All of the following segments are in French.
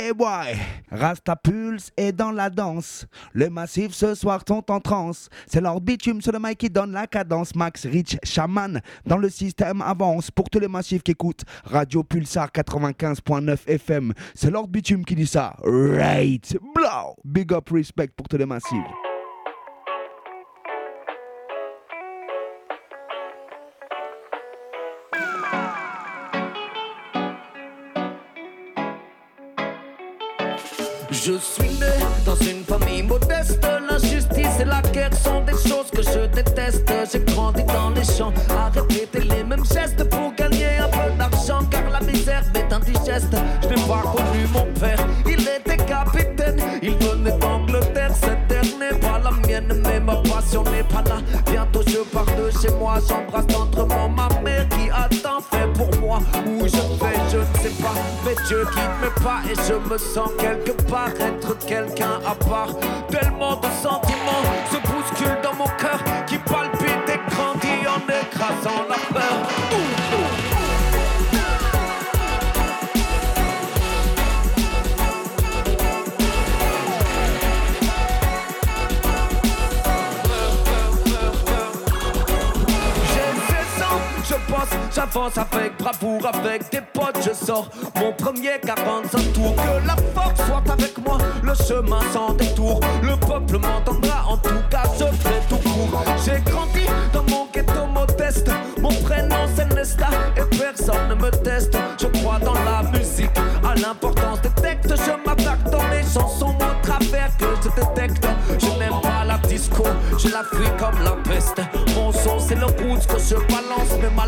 Eh boy, Rasta Pulse est dans la danse. Le massif ce soir sont en transe. C'est leur bitume sur le mic qui donne la cadence. Max Rich Shaman dans le système avance. Pour tous les massifs qui écoutent Radio Pulsar 95.9 FM. C'est leur bitume qui dit ça. Right. Blow. Big up respect pour tous les massifs. Je suis né dans une famille modeste. L'injustice et la guerre sont des choses que je déteste. J'ai grandi dans les champs à répéter les mêmes gestes pour gagner un peu d'argent. Car la misère m'est indigeste. Je n'ai pas connu mon père, il était capitaine. Il venait d'Angleterre, cette terre n'est pas la mienne. Mais ma passion n'est pas là. Bientôt je pars de chez moi. J'embrasse tendrement ma Dieu guide mes pas et je me sens quelque part être quelqu'un à part. Tellement de sentiments se bousculent dans mon cœur j'avance avec bravoure, avec des potes, je sors mon premier 45 tours. Que la force soit avec moi, le chemin sans détour. Le peuple m'entendra, en tout cas, je ferai tout court. J'ai grandi dans mon ghetto modeste, mon prénom c'est Nesta et personne ne me teste. Je crois dans la musique, à l'importance des textes. Je m'attaque dans mes chansons, au travers que je détecte. Je n'aime pas la disco, je la fuis comme la peste. Mon son c'est le roots que je balance, même à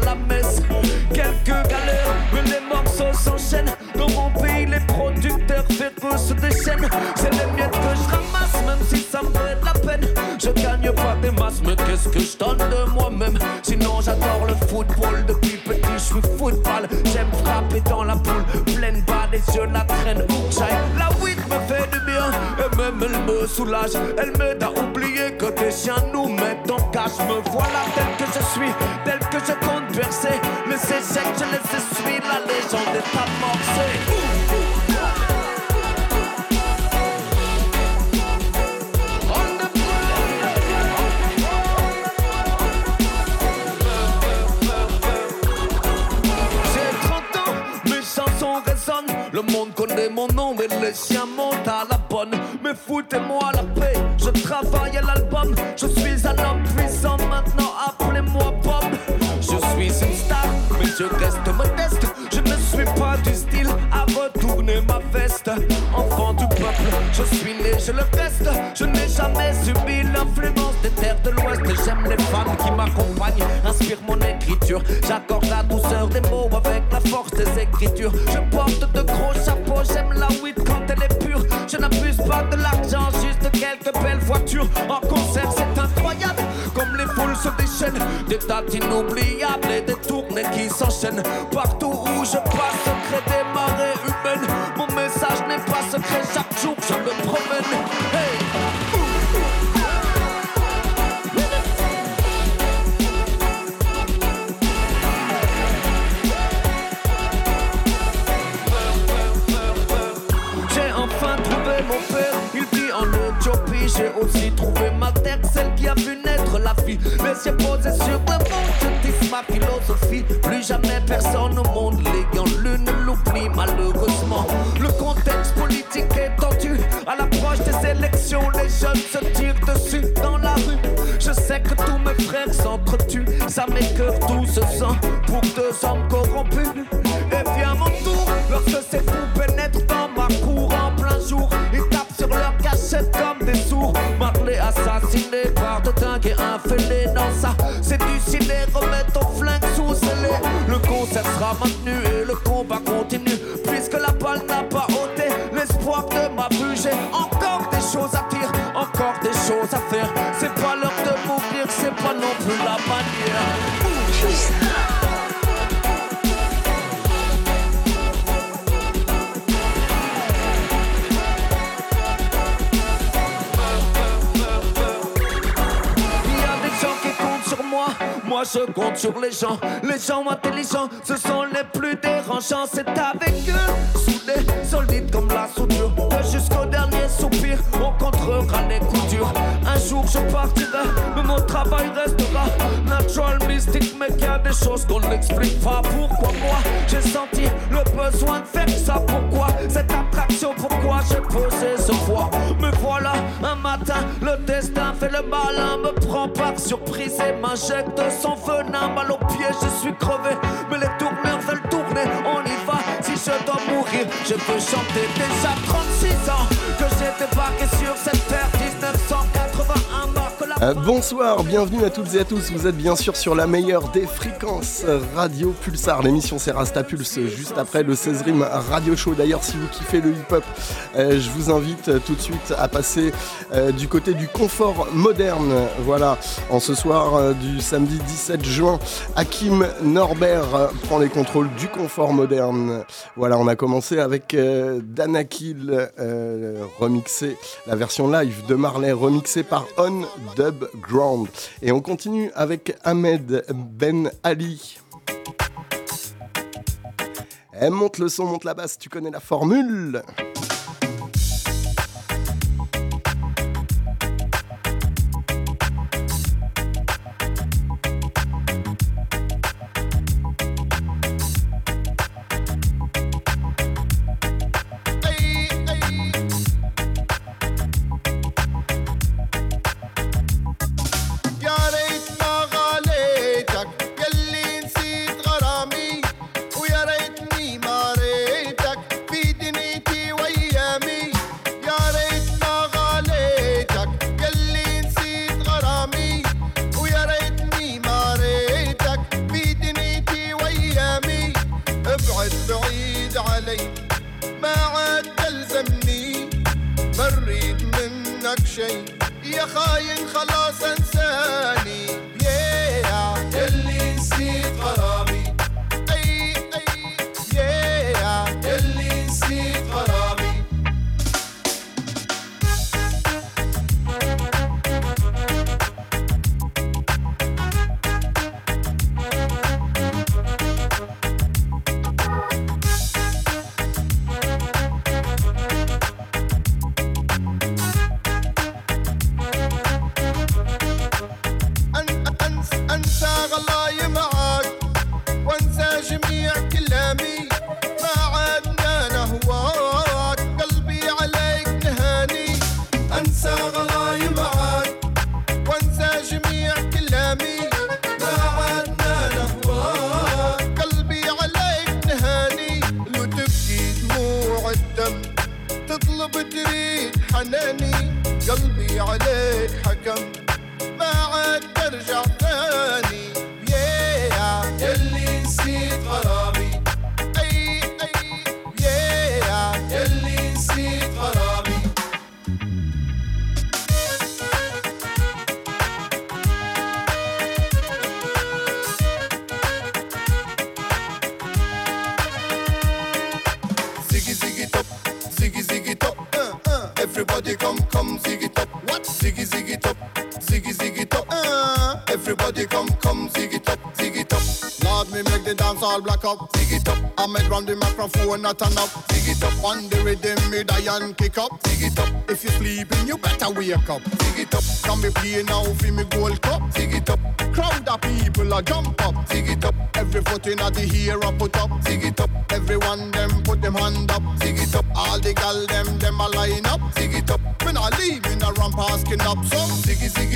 Dans mon pays, les producteurs féreux se déchaînent. C'est les miettes que je ramasse, même si ça me fait de la peine. Je gagne pas des masses, mais qu'est-ce que je donne de moi-même? Sinon, j'adore le football. Depuis petit, je suis football. J'aime frapper dans la poule, pleine balle et je la traîne où que j'aille. La weed Elle m'aide à oublier que des chiens nous mettent en cage. Me voilà tel que je suis, tel que je compte verser. Les échecs, je les essuie, la légende est amorcée. Le monde connaît mon nom, mais les chiens montent à la bonne. Mais foutez-moi la paix, je travaille à l'album. Je suis un homme puissant, maintenant appelez-moi Bob. Je suis une star, mais je reste modeste. Je ne suis pas du style à retourner ma veste. Enfant du peuple, je suis né, je le reste. Je n'ai jamais subi l'influence des terres de l'Ouest. J'aime les femmes qui m'accompagnent, inspirent mon écriture. J'accorde la douceur des mots avec la force des écritures. Je porte de gros chapeaux, j'aime la weed quand elle est pure. Je n'abuse pas de l'argent, juste quelques belles voitures. En concert, c'est incroyable, comme les foules se déchaînent. Des dates inoubliables et des tournées qui s'enchaînent. Partout où je passe, crée des marées humaines. Mon message n'est pas secret, chaque jour je me promène. J'ai aussi trouvé ma terre, celle qui a vu naître la vie. Les yeux posés sur le monde, je dis ma philosophie. Plus jamais personne au monde l'ayant l'une l'oublie, malheureusement. Le contexte politique est tendu. À l'approche des élections, les jeunes se tirent dessus dans la rue. Je sais que tous mes frères s'entretuent, ça m'écœure tout ce sang pour deux hommes corrompus. Et vient mon tour lorsque ces fous et un fêlé. Non, ça, c'est du ciné. Remets ton flingue sous scellé. Le concert sera maintenu et le combat continue. Puisque la balle n'a pas ôté l'espoir de ma. J'ai encore des choses à dire, encore des choses à faire. C'est pas l'heure de mourir, c'est pas non plus la manière. Je compte sur les gens. Les gens intelligents, ce sont les plus dérangeants. C'est avec eux, soudés, solides comme la soudure. Jusqu'au dernier soupir, on contrera les coups durs. Un jour je partirai, mais mon travail restera natural, mystique, mais qu'il y a des choses qu'on n'explique pas. Pourquoi moi j'ai senti le besoin de faire ça? Pourquoi cette attraction? Pourquoi j'ai posé ce poids? Le destin fait le malin, me prend par surprise et m'injecte son venin. Mal au pied, je suis crevé, mais les tourneurs veulent tourner. On y va, si je dois mourir, je peux chanter déjà 36 ans que j'ai débarqué sur cette terre 1981. Euh, bonsoir, bienvenue à toutes et à tous. Vous êtes bien sûr sur la meilleure des fréquences Radio Pulsar. L'émission c'est Rasta Pulse juste après le 16 Rim Radio Show. D'ailleurs, si vous kiffez le hip-hop, euh, je vous invite tout de suite à passer euh, du côté du confort moderne. Voilà, en ce soir du samedi 17 juin, Hakim Norbert prend les contrôles du confort moderne. Voilà, on a commencé avec Danakil remixé, la version live de Marley remixée par On Ground. Et on continue avec Ahmed Ben Ali. Eh, monte le son, monte la basse, tu connais la formule not turn up. Dig it up on the rhythm, me die and kick up. Dig it up. If you're sleeping, you better wake up. Dig it up. Can be play now for me gold cup. Dig it up. Crowd of people a jump up. Dig it up. Every foot in the hero put up. Dig it up. Everyone them put them hand up. Dig it up. All the gal them them a line up. Dig it up. When I leave in a ramp asking up. So ziggy ziggy it up.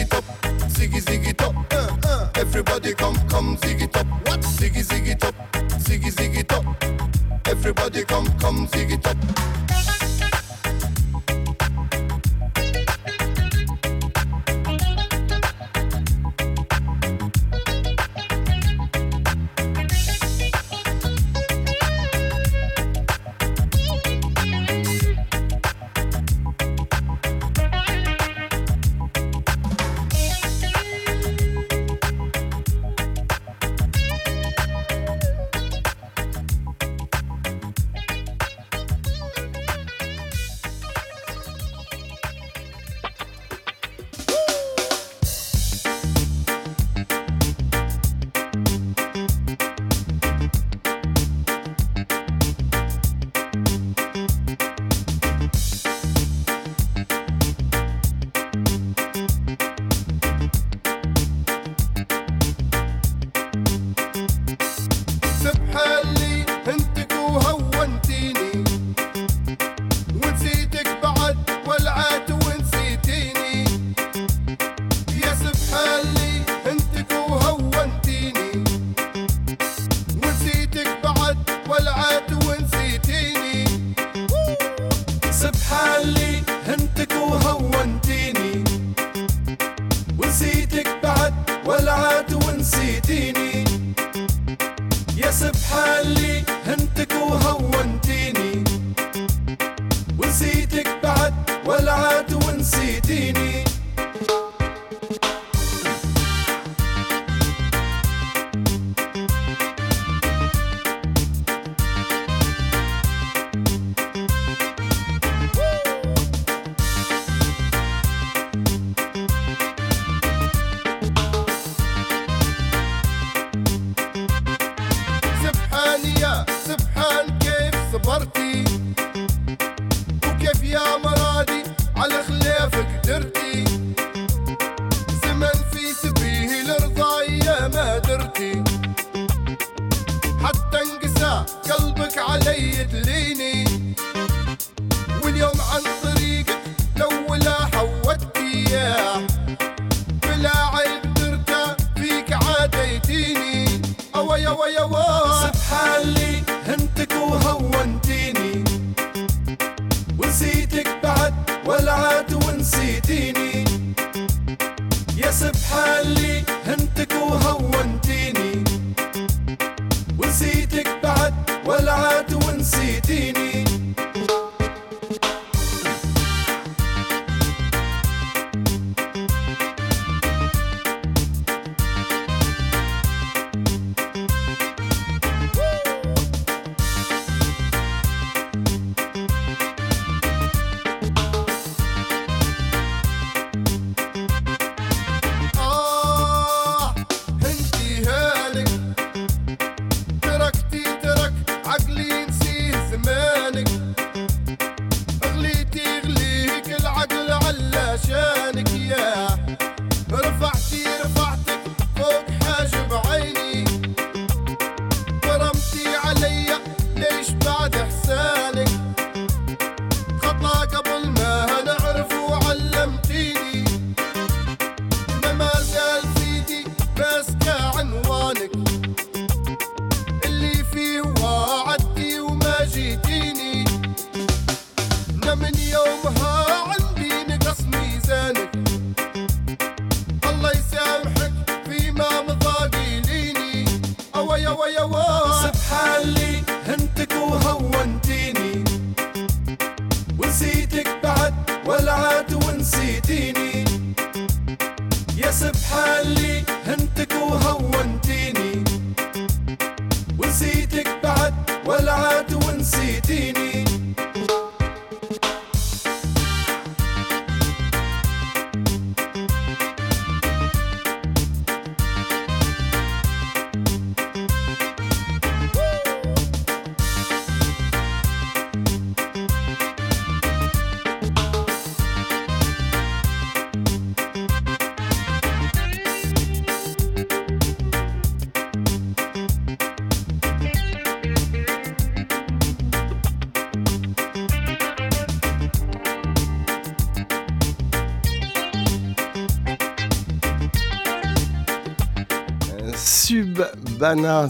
كيف يا مرادي؟ على خلافك درتي. زمن في سبيه لرضاي ما درتي. حتى انقسى قلبك علي تليني.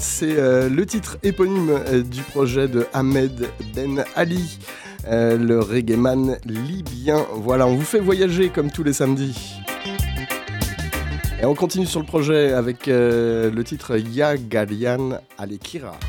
C'est euh, le titre éponyme euh, du projet de Ahmed Ben Ali, euh, le reggaeman libyen. Voilà, on vous fait voyager comme tous les samedis. Et on continue sur le projet avec le titre Ya Galian Alekira.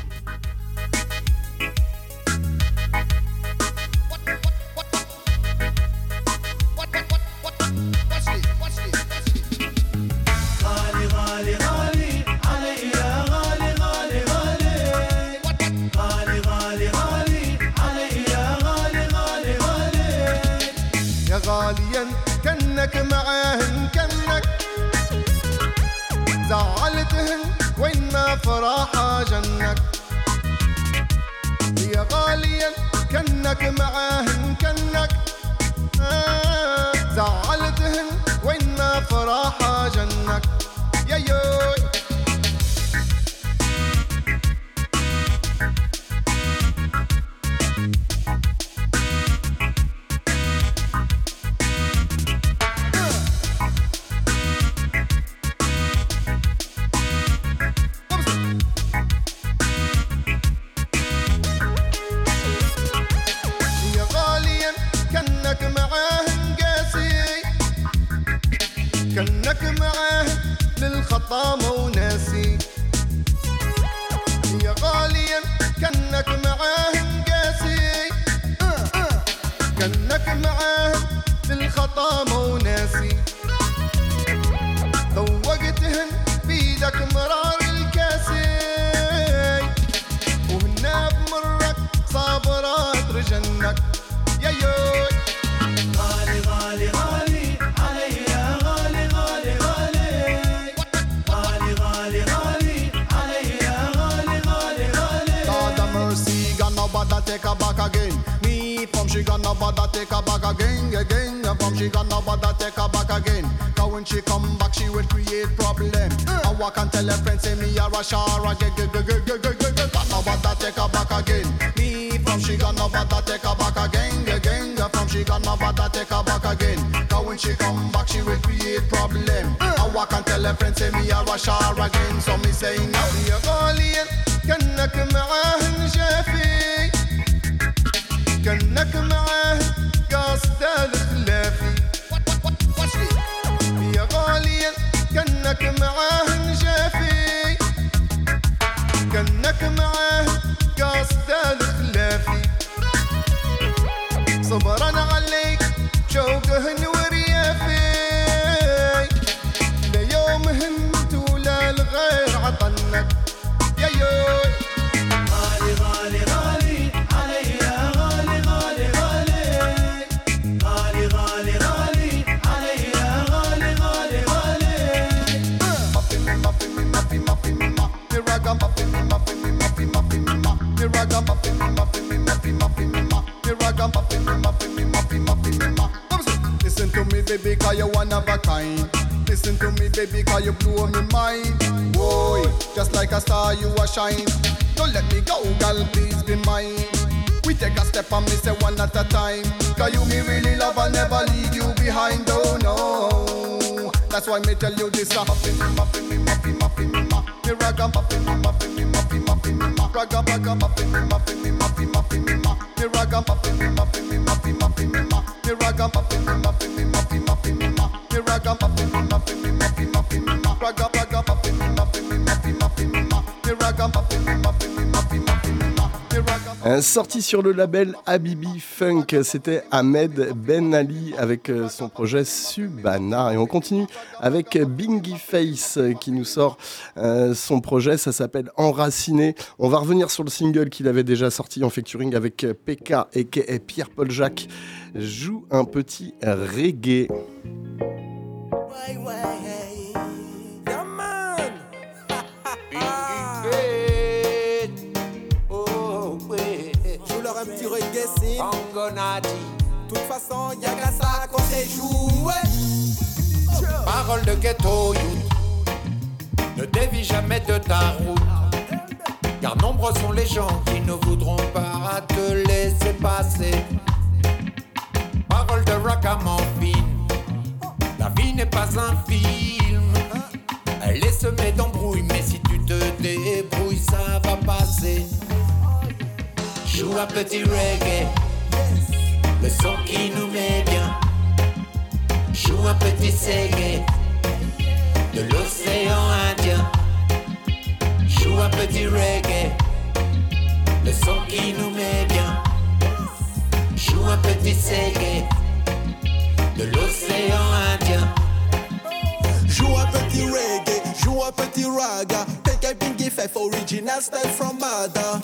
Sur le label Habibi Funk, c'était Ahmed Ben Ali avec euh, son projet Subana. Et on continue avec Bingy Face euh, qui nous sort euh, son projet, ça s'appelle Enraciné. On va revenir sur le single qu'il avait déjà sorti en featuring avec PK et Pierre-Paul Jacques. Joue un petit reggae. Jouer. Parole de ghetto youth. Ne dévie jamais de ta route. Car nombreux sont les gens qui ne voudront pas te laisser passer. Parole de ragamuffin La vie n'est pas un film. Elle est semée d'embrouilles Mais si tu te débrouilles ça va passer. Joue un petit reggae. Le son qui nous met bien Joue un petit reggae de l'océan Indien. Joue un petit reggae, le son qui nous met bien. Joue un petit reggae de l'océan Indien. Joue un petit reggae, joue un petit raga. Bingy fait original style from Mada.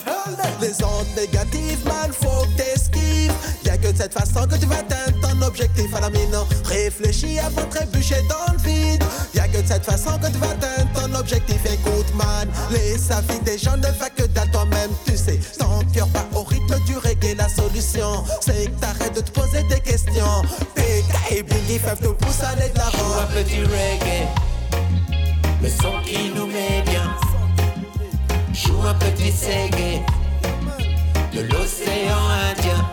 Les ondes négatives, man, faut que t'esquives. Y'a que de cette façon que tu vas atteindre ton objectif à la mine. Réfléchis avant de trébucher dans le vide. Y'a que de cette façon que tu vas atteindre ton objectif. Écoute, man, les vie des gens ne va que dans toi-même, tu sais. Sans cœur, pas au rythme du reggae, la solution. C'est que t'arrêtes de te poser des questions. PK et Bingy Fef te poussent à aller de l'avant. un reggae, le son qui nous met. Joue un petit reggae de l'océan Indien.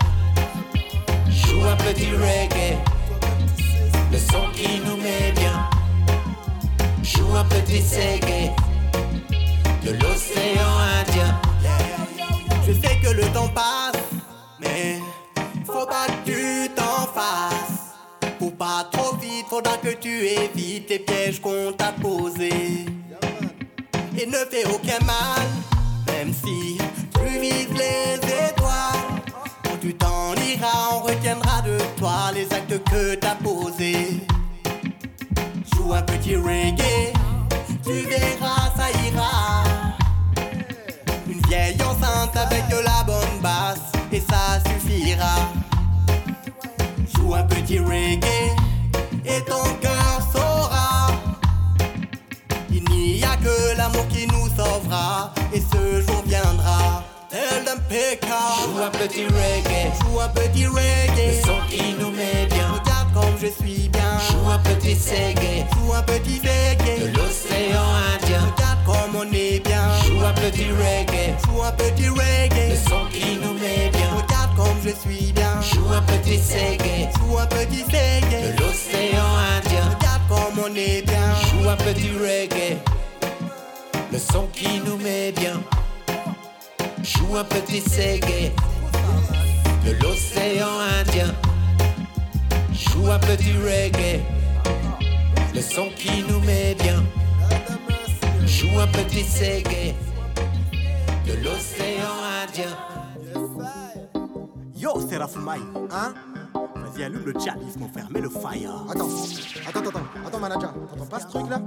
Joue un petit reggae, le son qui nous met bien. Joue un petit reggae de l'océan Indien. Je sais que le temps passe, mais faut pas que tu t'en fasses. Faut pas trop vite, faudra que tu évites les pièges qu'on t'a posés. Et ne fais aucun mal, même si tu vises les étoiles. Quand tu t'en iras, on retiendra de toi les actes que t'as posés. Joue un petit reggae, tu verras, ça ira. Une vieille enceinte avec de la bonne basse et ça suffira. Joue un petit reggae et ton cœur l'amour qui nous sauvera et ce jour viendra. Tell impeccable. Joue un petit reggae, Joue un petit reggae. le son qui nous met bien. Regarde comme je suis bien. Joue un petit reggae, Joue un petit de reggae. l'océan Indien. Regarde comme on est bien. Joue un petit reggae, Joue un petit le reggae. son qui nous met bien. Regarde comme je suis bien. Joue un petit reggae, Joue un petit reggae. de l'océan Indien. Regarde comme on est bien. Joue un petit reggae, le son qui nous met bien. Joue un petit reggae, de l'océan Indien. Joue un petit reggae, le son qui nous met bien. Joue un petit reggae, de l'océan Indien. Yo, Serafumai, hein? Vas-y, allume le chalice, mon frère, mets le fire. Attends, attends, attends, attends, manager, t'entends pas ce truc là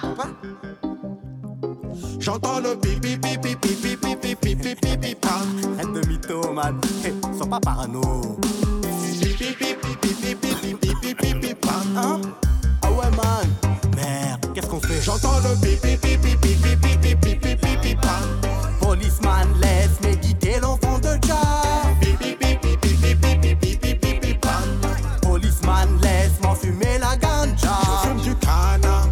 T'entends pas? J'entends le pipi pipi pipi pipi pipi pipi pipi Arrête de mytho, man. Hey, sois pas parano. pipi pipi pipi pipi pipi pipi Hein Ah ouais, man. Merde, qu'est-ce qu'on fait J'entends le pipi pipi pipi pipi pipi pipi Policeman, laisse méditer l'enfant de Jah. pipi pipi pipi pipi pipi pipi Policeman, laisse-moi fumer la ganja. Je fume du cana.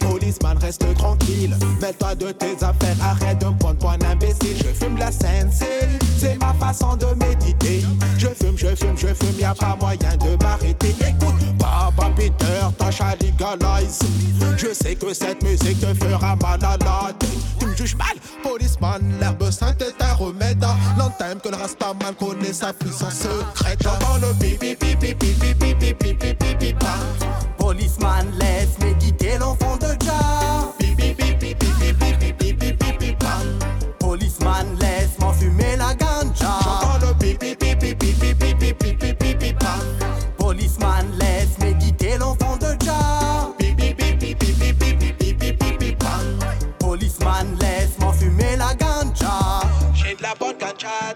Policeman, reste tranquille. Mêle-toi de tes affaires, arrête de me prendre pour un imbécile. Je fume la sensei, c'est ma façon de méditer. Je fume, je fume, je fume, y a pas moyen de m'arrêter. Écoute, Papa Peter, tâche à legalize. Je sais que cette musique te fera mal à la tête. Tu me juges mal, policeman, l'herbe sainte est un remède. L'anthem que le Rastaman connaît sa puissance secrète. J'entends le pipi Policeman,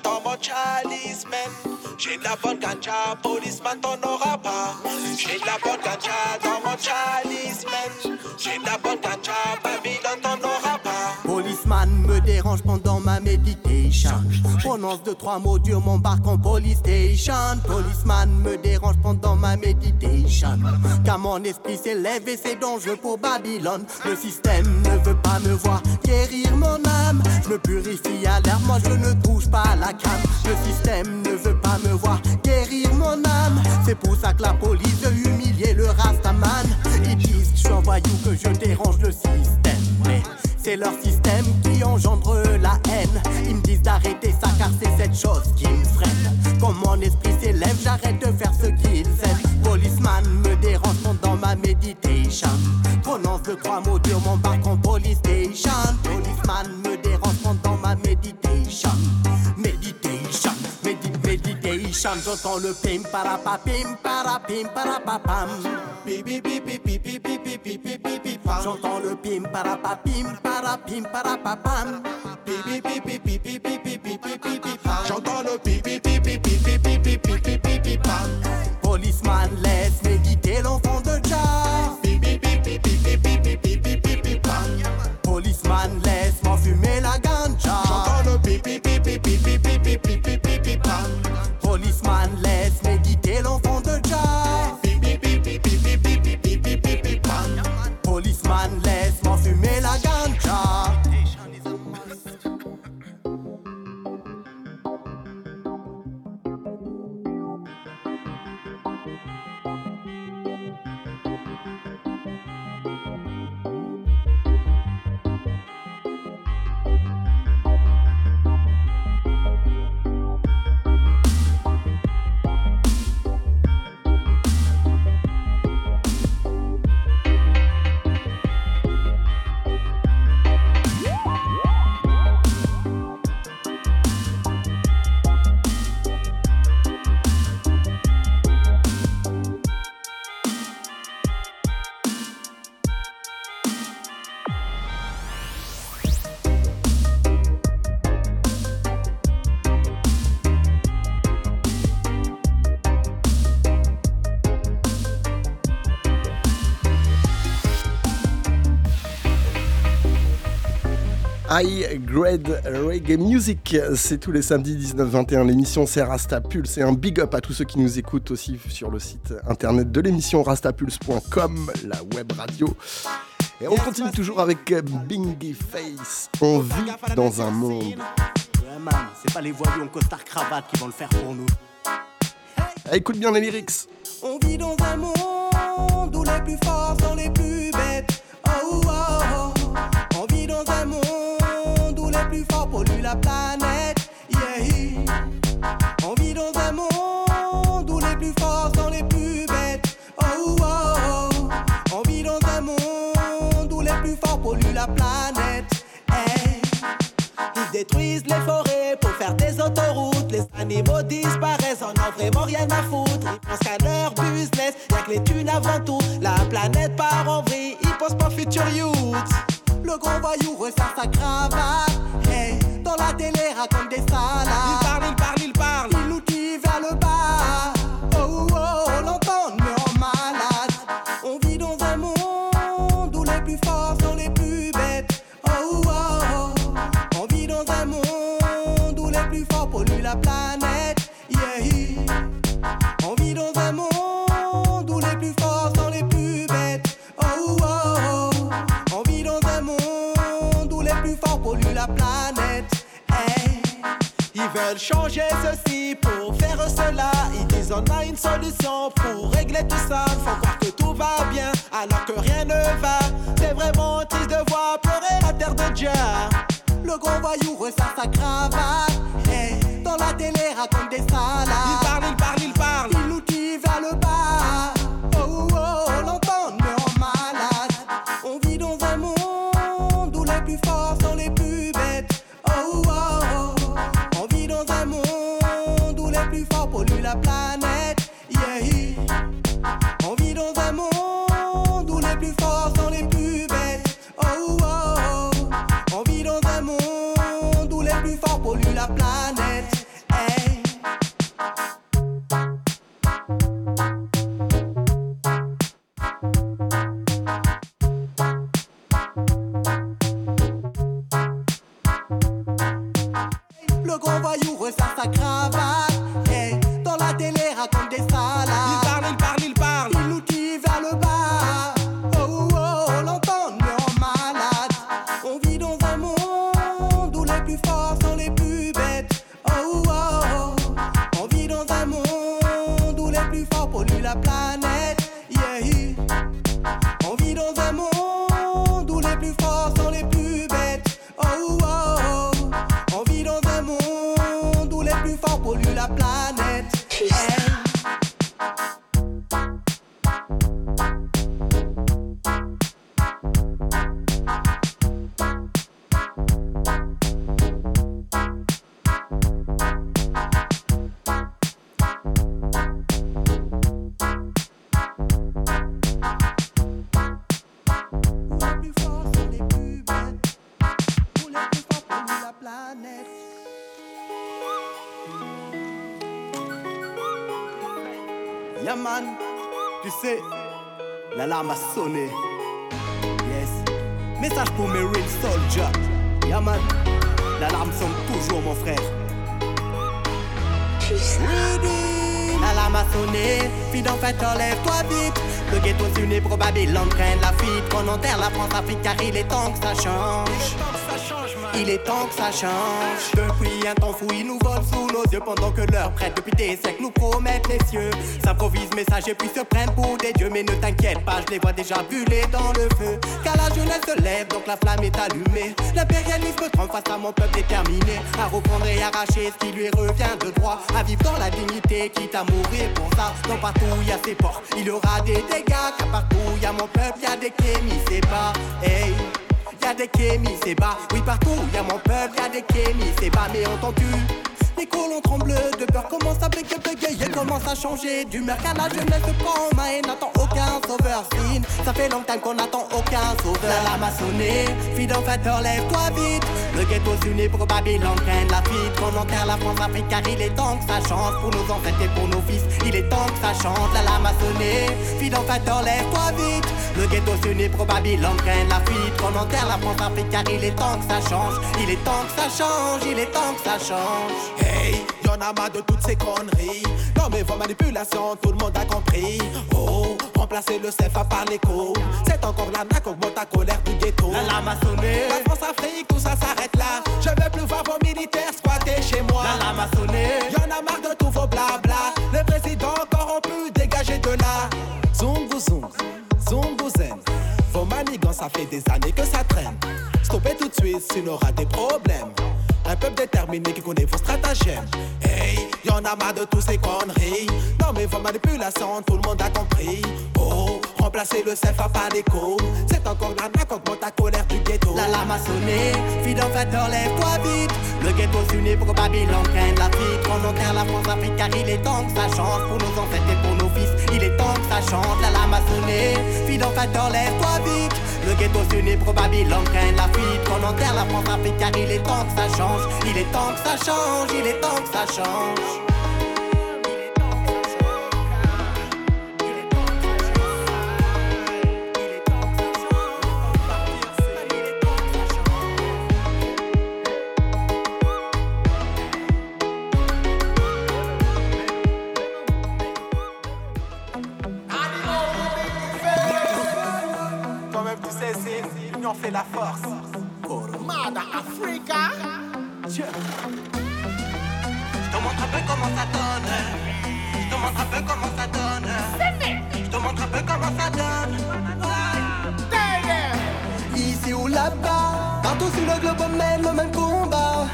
dans mon chalice, man. J'ai de la bonne ganja, policeman, t'en auras pas. J'ai de la bonne ganja dans mon chalice, pendant ma méditation. Prononce deux, trois mots durs, m'embarque en police station. Policeman me dérange pendant ma méditation. Car mon esprit s'élève et c'est dangereux pour Babylone. Le système ne veut pas me voir guérir mon âme. Je me purifie à l'air, moi je ne touche pas à la crème. Le système ne veut pas me voir guérir mon âme. C'est pour ça que la police veut humilier le Rastaman. Ils disent que je suis un voyou, que je dérange le système. C'est leur système qui engendre la haine. Ils me disent d'arrêter ça car c'est cette chose qui me freine. Quand mon esprit s'élève, j'arrête de faire ce qu'ils aiment. Policeman me dérange pendant ma méditation. Prononce deux, trois mots durs, m'embarque en police station. Policeman me dérange pendant ma méditation. Méditation, médi méditation. J'entends le pim parapapim parapim parapapam. Pipi pipi pipi pipi pipi pipi J'entends le pim parapapim parapim parapapam. pipi pipi pipi pipi pipi pipi J'entends le pipi pipi pipi pipi pipi pipi Policeman laisse méditer l'enfant de Jah. pipi pipi pipi pipi pipi pipi Policeman laisse-moi fumer la ganja. J'entends le pipi pipi pipi pipi pipi pipi Policeman laisse High Grade Reggae Music, c'est tous les samedis 19-21. L'émission c'est Rastapulse. C'est un big up à tous ceux qui nous écoutent aussi sur le site internet de l'émission rastapulse.com, la web radio. Et on continue toujours avec Bingy Face. On vit dans un monde. Ouais, c'est pas les voyous en costard cravate qui vont le faire pour nous. Ah, écoute bien les lyrics. On vit dans un monde où les plus forts sont les plus la planète. Yeah. On vit dans un monde où les plus forts sont les plus bêtes. Oh, oh, oh. On vit dans un monde où les plus forts polluent la planète. Hey. Ils détruisent les forêts pour faire des autoroutes. Les animaux disparaissent, on n'a vraiment rien à foutre. Ils pensent qu'à leur business, y'a que les thunes avant tout. La planète part en vrille, ils pensent pas future youth. Le gros voyou resserre sa cravate. Hey, dans la télé, raconte des salades. Changer ceci pour faire cela. Ils disent on a une solution pour régler tout ça. Faut croire que tout va bien alors que rien ne va. C'est vraiment triste de voir pleurer la terre de Dieu. Le gros voyou resserre sa cravate. Dans la télé raconte des L'alarme a sonné, fille en fait, enlève-toi vite. Le ghetto c'est une probable entraîne la fuite. Qu'on enterre la France-Afrique car il est temps que ça change. Il est temps que ça change. Depuis un temps fou, ils nous volent sous nos yeux pendant que leur prête depuis des siècles nous promettent les cieux. S'improvisent messages et puis se prennent pour des dieux. Mais ne t'inquiète pas, je les vois déjà brûler dans le feu. Car la jeunesse se lève, donc la flamme est allumée. L'impérialisme trempe face à mon peuple déterminé. À reprendre et arracher ce qui lui revient de droit. À vivre dans la dignité, quitte à mourir pour ça. Donc partout a ses ports, il y aura des dégâts. Car partout il y a mon peuple, il y a des kémis, c'est pas. Hey. Y'a des kémis, c'est bas. Oui, partout, y'a mon peuple, y'a des kémis, c'est bas. Mais entends-tu, on tremble de peur, commence à bégayer, commence à changer d'humeur. Car la jeunesse prend ma haine, n'attend aucun sauveur. Signe, ça fait longtemps qu'on n'attend aucun sauveur. La lame a sonné, fille fait lève-toi vite. Le ghetto s'unit pour Babylone, la fuite. Qu'on enterre la France Afrique, car il est temps que ça change. Pour nos ancêtres et pour nos fils, il est temps que ça change. La lame a sonné, fille fait lève-toi vite. Le ghetto s'unit pour Babylone, la fuite. Qu'on enterre la France Afrique, car il est temps que ça change. Il est temps que ça change, il est temps que ça change. Hey, y'en a marre de toutes ces conneries. Non mais vos manipulations, tout le monde a compris. Oh, remplacer le CFA par l'écho. C'est encore la naque, augmente ta colère du ghetto. La lame a sonné. La France Afrique, tout ça s'arrête là. Je veux plus voir vos militaires squatter chez moi. La lame a sonné. Y'en a marre de tous vos blabla. Le président corrompu, dégagez de là. Zungu zung, zungu zen. Vos manigances, ça fait des années que ça traîne. Stoppez tout de suite, sinon aura des problèmes. Un peuple déterminé qui connaît vos stratagèmes. Hey, y'en a marre de tous ces conneries. Non mais vos manipulations, tout le monde a compris. Oh, remplacer le CFA par l'écho. C'est encore l'arnaque, augmente ta colère du ghetto. La lame a sonné, fille d'en fait, lève-toi vite. Le ghetto s'unit pour Babylone, la fuite. Qu'on enterre la France car il est temps que ça change. Pour nos ancêtres et pour nos que ça change. La lame a sonné, fille fait, lève-toi vite. Le ghetto s'unit Babylone, craint la fuite. Qu'on enterre la France car il est temps que ça change. Il est temps que ça change, il est temps que ça change. Fait la force. Africa. Je te montre un peu comment ça donne. Je te montre un peu comment ça donne. Je te montre un peu comment ça donne. Ici ou là-bas, partout sur le globe on mène le même combat.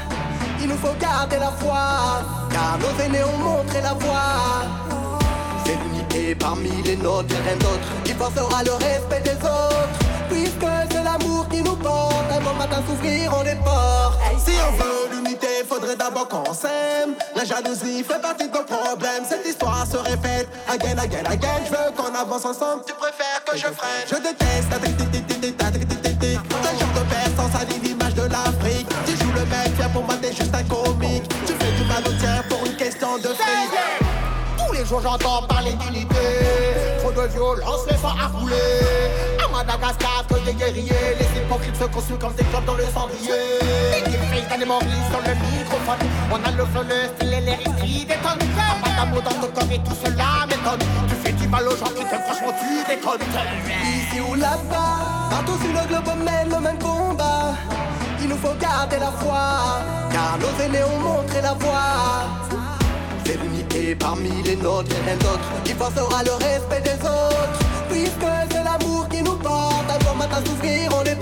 Il nous faut garder la foi, car nos aînés ont montré la voie. C'est l'unité parmi les nôtres et rien d'autre qui forcera le respect des autres. Puisque c'est l'amour qui nous porte, un bon matin s'ouvrir on est porte. Si on veut l'unité, faudrait d'abord qu'on s'aime. La jalousie fait partie de nos problèmes. Cette histoire se répète again, again, again. Je veux qu'on avance ensemble. Tu préfères que je freine? Je déteste ta. Ce genre de personne salit l'image de l'Afrique? Tu joues le mec, viens pour moi, t'es juste un comique. Tu fais du mal au tien pour une question de fric. Tous les jours j'entends parler d'unité. Trop de violence, les sang à rouler. À Madagascar, que des guerriers. Les hypocrites se consument comme des clopes dans le cendrier. Des faces d'animaristes sur le microphone. On a le feu, le style et les détonnent. Un pas d'amour dans ton corps et tout cela m'étonne. Tu fais du mal aux gens qui t'aiment, franchement tu déconnes. Ici ou là-bas, partout sur le globe on mène le même combat. Il nous faut garder la foi, car nos aînés ont montré la voie. C'est l'unité parmi les nôtres et rien d'autre qui forcera le respect des autres. Puisque c'est l'amour qui nous porte, un bon matin s'ouvrir on est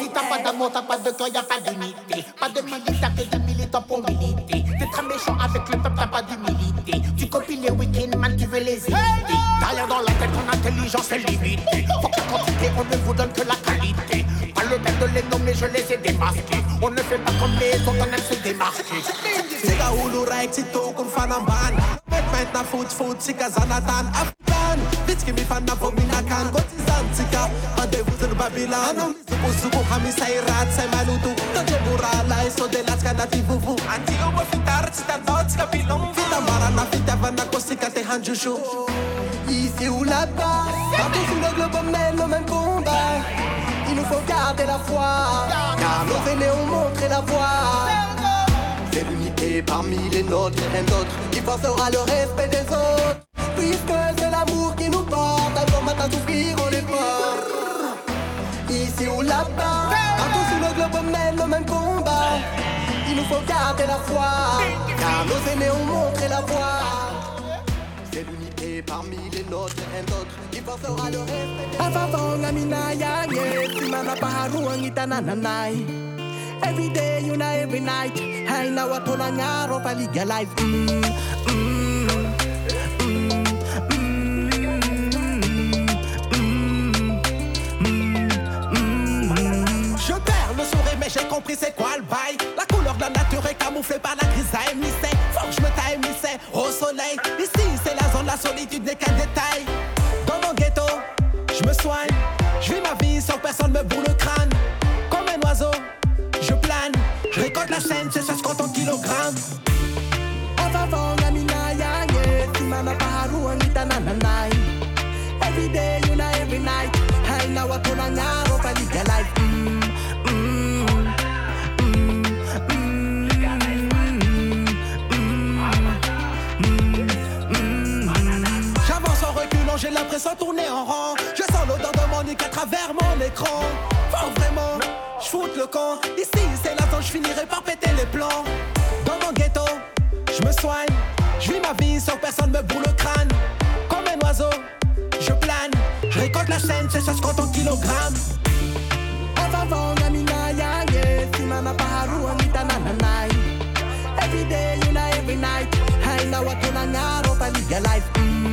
Si t'as pas d'amour, t'as pas de cœur, y'a pas d'unité. Pas de militaires et de militants pour militer. T'es très méchant avec le peuple, t'as pas d'humilité. Tu copies les week-ends, man, tu veux les. T'as rien dans la tête, ton intelligence est limitée. Faut que quantité, on ne vous donne que la qualité. Pas le temps de les nommer, je les ai démasqués. On ne fait pas comme les autres, on aime se démarquer. Sika hulu raik si tukun fanamban Met met na food food sika zanatan Bitch kimi fan na vominakan Goti zantika Rendez-vous in Babylon. Suku suku kami sa irat sa malutu Tadje burala de las fitar bilong Fita fita vana te hanjushu. Ici ou là-bas, partout le globe mène le même combat. Il nous faut garder la foi, car nos aînés ont montré la voie. C'est l'unité parmi les nôtres et rien d'autre qui forcera le respect des autres. Puisque c'est l'amour qui nous porte, un bon matin s'ouvrir on est porte. Ici ou là-bas, partout sur le globe mène le même combat. Il nous faut garder la foi, car nos aînés ont montré la voie. C'est l'unité parmi les nôtres et le respect. Avavonga mina yange simana paharuang itanananay Every day yuna every night mm, mm, mm, Je perds le sourire mais j'ai compris c'est quoi le bail La couleur de la nature est camouflée par la à émissé. Faut que je me taille, au soleil. Ici, c'est la zone, la solitude n'est qu'un détail. Dans mon ghetto, je me soigne. Je vis ma vie sans personne me boule le crâne. Comme un oiseau. Je la scène, c'est ça se compte en kilogrammes. Avavonga minaya, yeah. Simama paharu angita nananai. Every day, you know, every night. Haina watona ngaro paliga life. Mm, mm, mm, mm, mm. J'avance en reculant, j'ai l'impression de tourner en rond. Je sens l'odeur de mon à travers mon écran. Faut vraiment, je le camp. Ici, c'est où je finirai par péter les plans. Dans mon ghetto, je me soigne. Je vis ma vie sans que personne me boule le crâne. Comme un oiseau, je plane. Je récolte la scène, c'est ça se compte en kilogrammes. Every day, you know, every night. Haina watona ngaro paliga life. Mm, mm,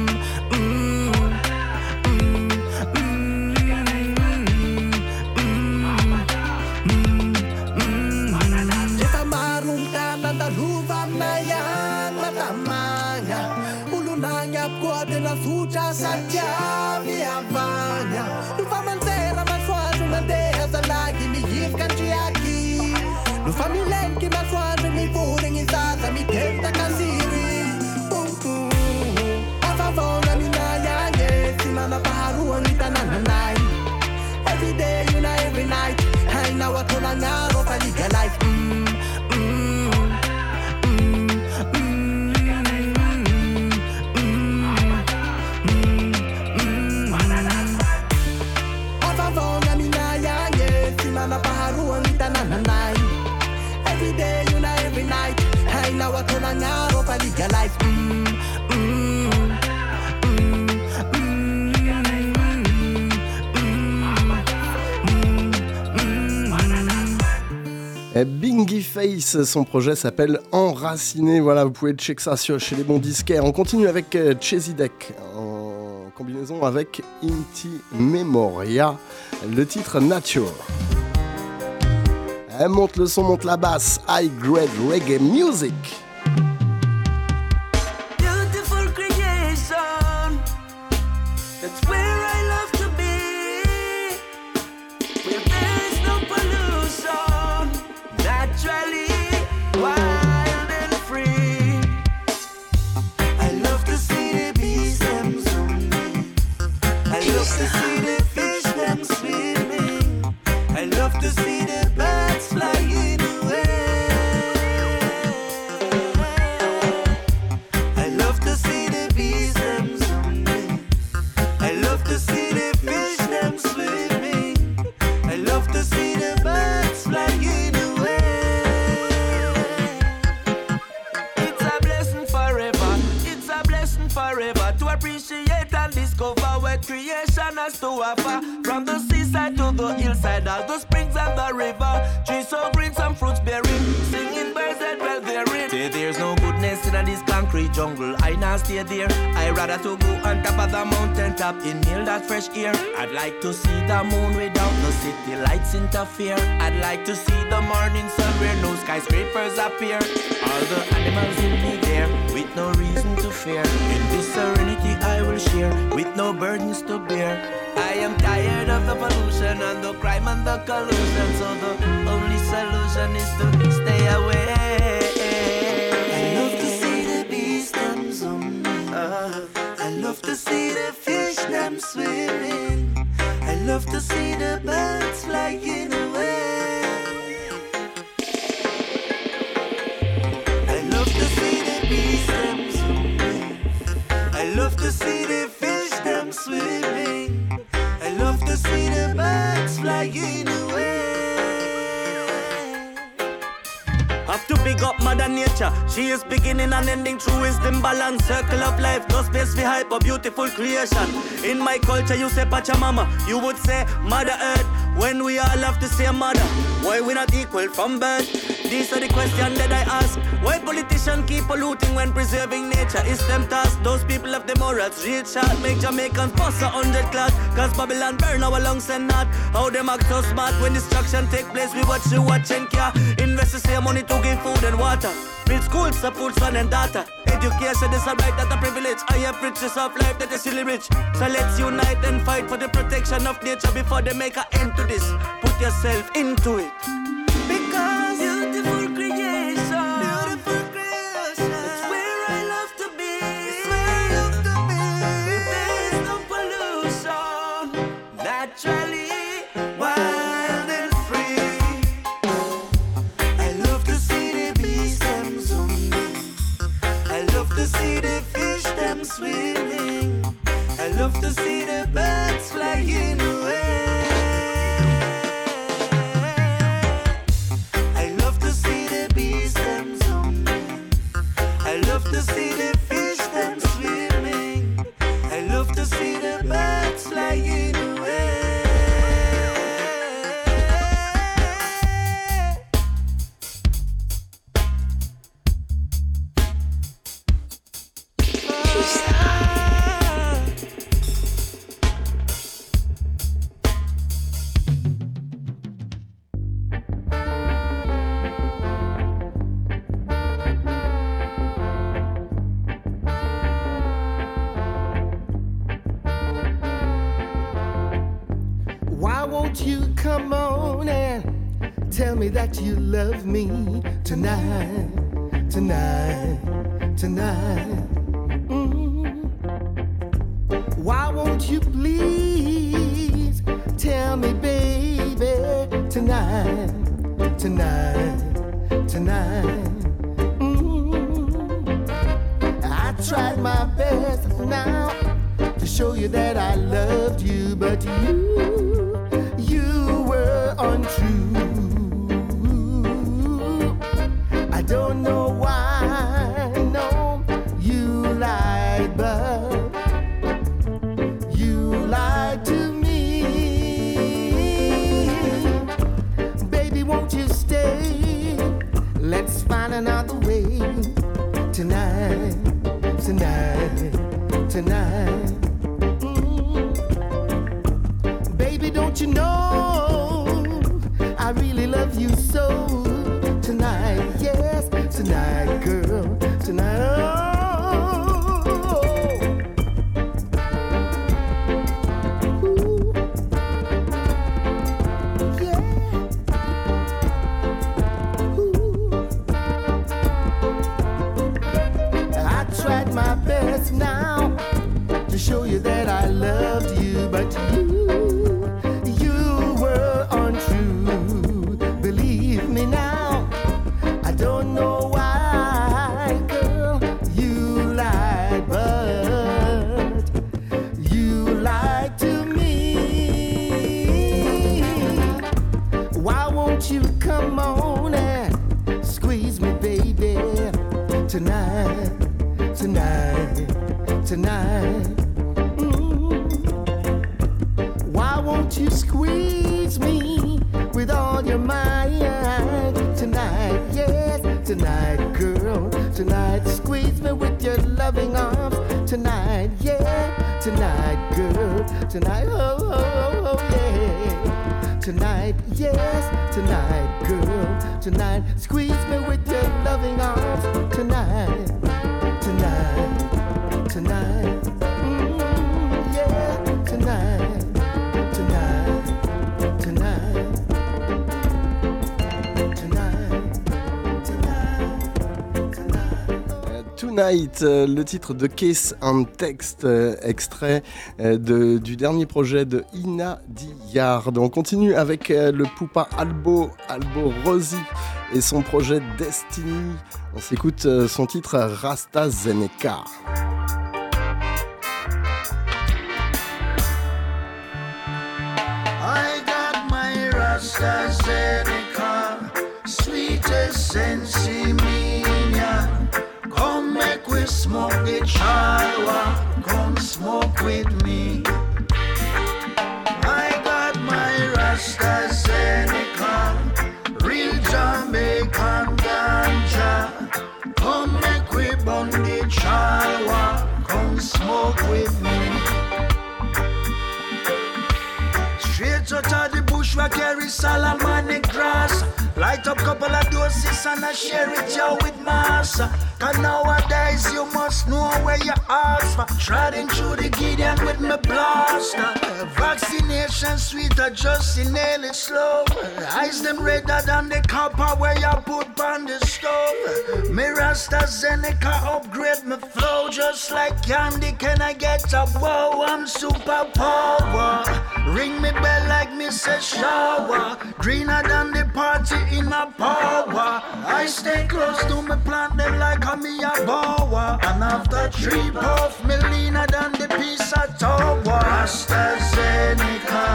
tsotra satiavy avana no mandera masoandro mandeha zalagy mihivoka andriaky no fa masoandro zaza afavaona uh-uh. minay agny e tsy tanànanay everyday na every night. Hainao Mm, mm, Eh, Bingy Face, son projet s'appelle Enraciné. Voilà, vous pouvez checker ça sur- chez les bons disquaires. On continue avec euh, Chesy Deck en combinaison avec Inti Memoria, le titre Nature. Elle monte le son, monte la basse. High grade reggae music. Moon without the city lights interfere. I'd like to see the morning creation. In my culture, you say Pachamama, you would say Mother Earth. When we all have to say Mother, why we not equal from birth? These are the questions that I ask. Why politicians keep polluting when preserving nature? Is them task? Those people have the morals. Real shot make Jamaicans bust a hundred class. Cause Babylon burn our lungs and not. How them act so smart when destruction take place. We watch you watch and care. Invest the same money to give food and water. Build schools, support son and daughter. Education is a right, not a privilege. I have riches of life that is really rich. So let's unite and fight for the protection of nature before they make an end to this. Put yourself into it. Titre de Case and Text, euh, extrait euh, de- du dernier projet de Ina Dillard. On continue avec euh, le Poupa Albo, Albo Rosi et son projet Destiny. On s'écoute son titre Rasta Zeneka. I got my Rasta Zeneca, sweetest. we smoke the Shalwa, come smoke with me. I got my Rasta Seneca, real Jamaican ganja. Come make we bond the Shalwa, come smoke with me. Straight out of the bush, we carry salama up couple of doses and I share it you with massa. Cause nowadays you must know where you ask for. Treading through the Gideon with me blaster. Vaccination sweeter, just inhale it slow. Eyes them redder than the copper where you put on the stove. Me Rasta Zeneca upgrade my flow just like candy. Can I get a wow? I'm super power. Ring me bell like me say shower. Greener than the party in my power. I stay close to me plant them like a me a bower. And after three puff, me leaner than the piece of tower. AstraZeneca,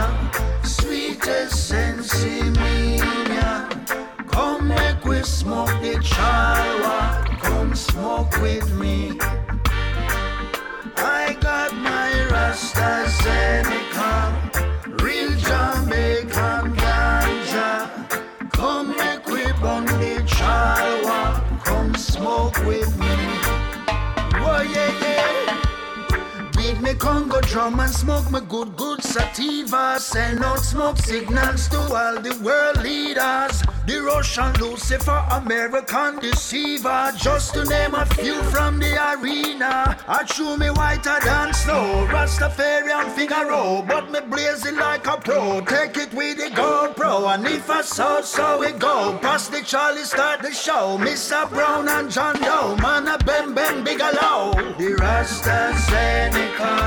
sweetest sensimilla. Come make we smoke the chalwa. Come smoke with me. I got my AstraZeneca, real Jamaican Congo drum and smoke my good, good sativa. Send out smoke signals to all the world leaders. The Russian Lucifer, American deceiver. Just to name a few from the arena. I chew me whiter than snow. Rastafarian Figaro, oh, but me blazing like a pro. Take it with the GoPro, and if I saw, so it go. Pass the Charlie, start the show. Mr. Brown and John Doe, man a bem bem big low. The Rasta Seneca,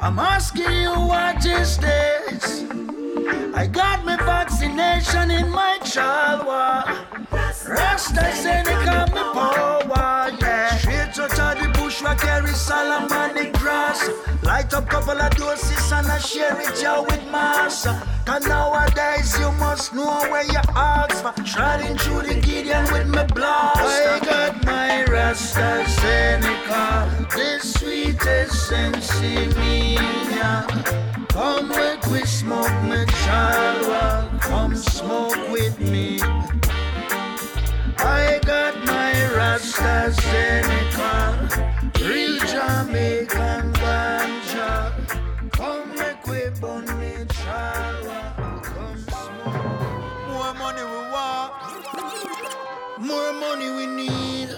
I'm asking you what is this? I got my vaccination in my child chalwa. Rasta Seneca me power, yeah. Straight the we carry Salamanic grass. Light up couple of doses and I share it you with massa. Cause nowadays you must know where you ask for. Treading through the Gideon with me blast. I got my Rasta Seneca, the sweetest sensimilla. Come make we smoke me chalwa, come smoke with me. I got my Rasta Seneca, real Jamaican ganja. Come make we burn me chalwa, come smoke. More money we want, more money we need.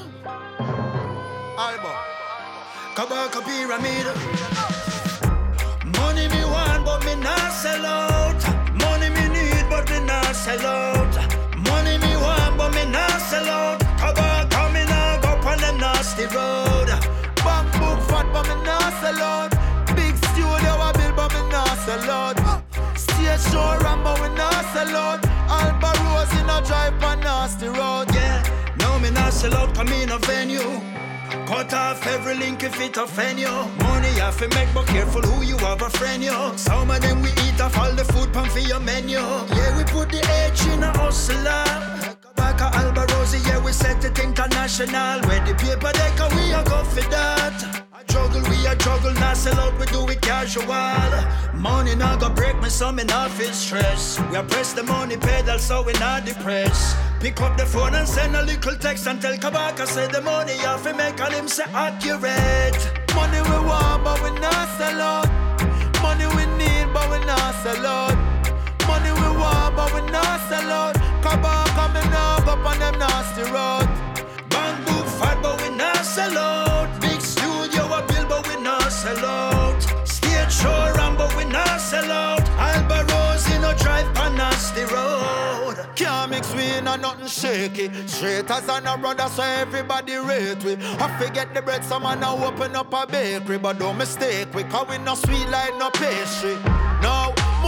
Alba, Kabaka Pyramid. Money me want, but me not sell out. Money me need, but me not sell out. Sell out. Big studio I build, but me not sell out. Stage show ram, but we not sell out. Alba Rose in a drive on nasty road. Yeah, no me not sell out, come in a venue. Cut off every link if it offend you. Money have to make, but careful who you have a friend you. Some of them we eat off all the food pan for your menu. Yeah, we put the edge in a hustler. Yeah, we set it international. Where the paper deck, we a go for that. I juggle, we a juggle, not sell out, we do it casual. Money not go break me, so me not feel stress. We a press the money pedal, so we not depressed. Pick up the phone and send a little text and tell Kabaka say the money have to make all him say accurate. Money we want, but we not sell out. Money we need, but we not sell out. Money we want, but we not sell out. Kabaka me now go on them nasty road. Bank book fat, but we not sell out. Big studio a build, but we not sell out. Stage show ram, but we not sell out. Alba Rose in a drive on nasty road. Can't mix we in a nothing shaky. Straight as an brother, so everybody rate we. I forget the bread, some man now open up a bakery, but don't mistake we, cause we no sweet like no pastry. No,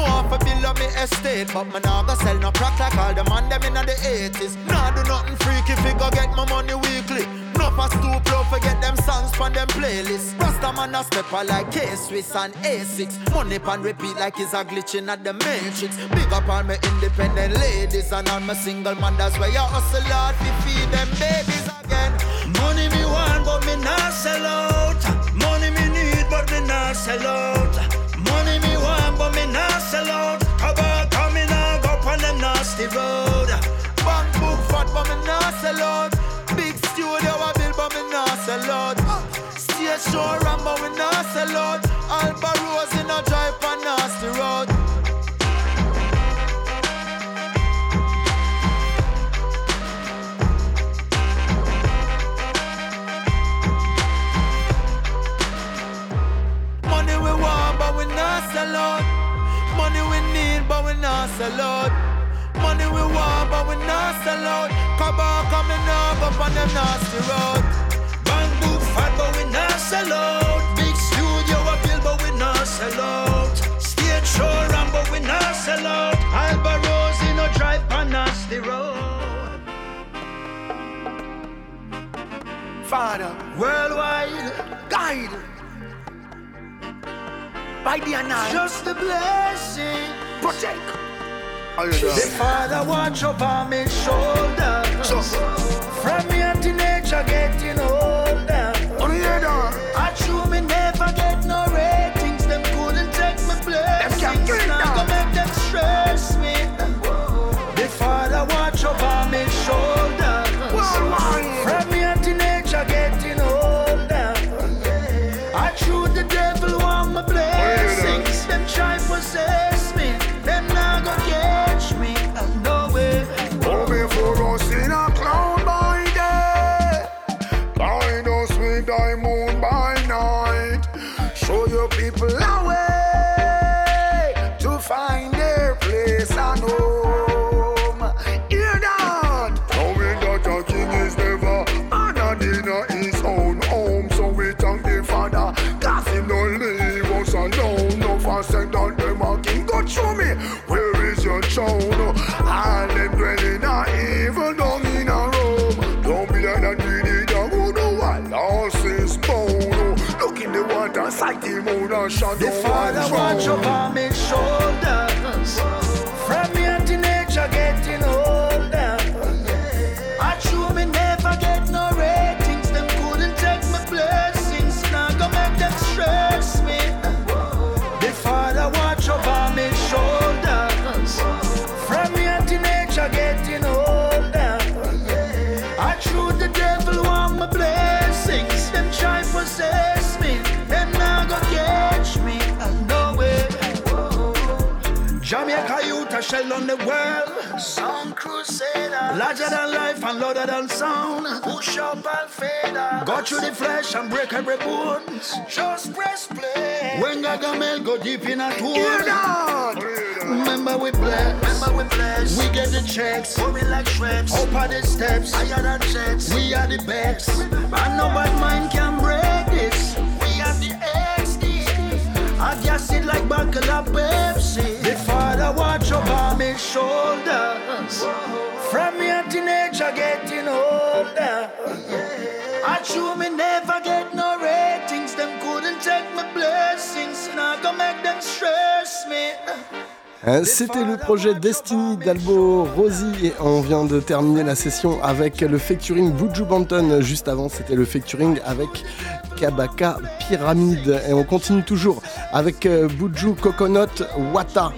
more for bill of me estate, but me nah go sell no crack like all the man them in the 80s. Nah do nothing freaky, fi go get my money weekly. No pass too pro forget them songs from them playlists. Rasta man a step like K-Swiss and A6. Money pan repeat like it's a glitching at the matrix. Big up all my independent ladies and all my single man. That's why you hustle hard to feed them babies again. Money me want, but me not sell out. Money me need, but me not sell out. Sell out. Cover coming up, go on them nasty road. Bank book fat, but me not sell out. Big studio I build, but me not sell out. Stage show but we not sell out. Alba Rose in a sell out. Money we want, but we not sell out. Come on, coming up up on them nasty road. Bank book fat, but we not sell out. Big studio a build, but we not sell out. Stage show run, but we not sell out. Alba Rose in a drive on nasty road. Father, worldwide, guide. By the night, Just a blessing. protect. The father watch up on me shoulder. From me a teenager getting older. What are you doing? Is throne. All them dwelling a evil down in a room. Don't be like that greedy dog who know what lost his bone. Look in the water, sight the moon and shadow. The Father watch over my shoulders. Shell on the world. Sound crusader. Larger than life and louder than sound. Push up and fader. Go through the flesh and break every bone. Just press play. When Gargamel go deep in a tour. Remember we bless. Remember we bless. We get the checks. Coming like shreds. Up on the steps. Higher than jets. We are the best. And no bad mind can break this. We are the XD. I gas it like of Pepsi. My shoulders. From young teenager getting older. I true me never get no ratings. Them couldn't take my blessings. Now go make them stress me. Euh, C'était le projet Destiny d'Albo Rosie et on vient de terminer la session avec le featuring Buju Banton. Juste avant, c'était le featuring avec Kabaka Pyramide. Et on continue toujours avec euh, Buju Coconut Wata.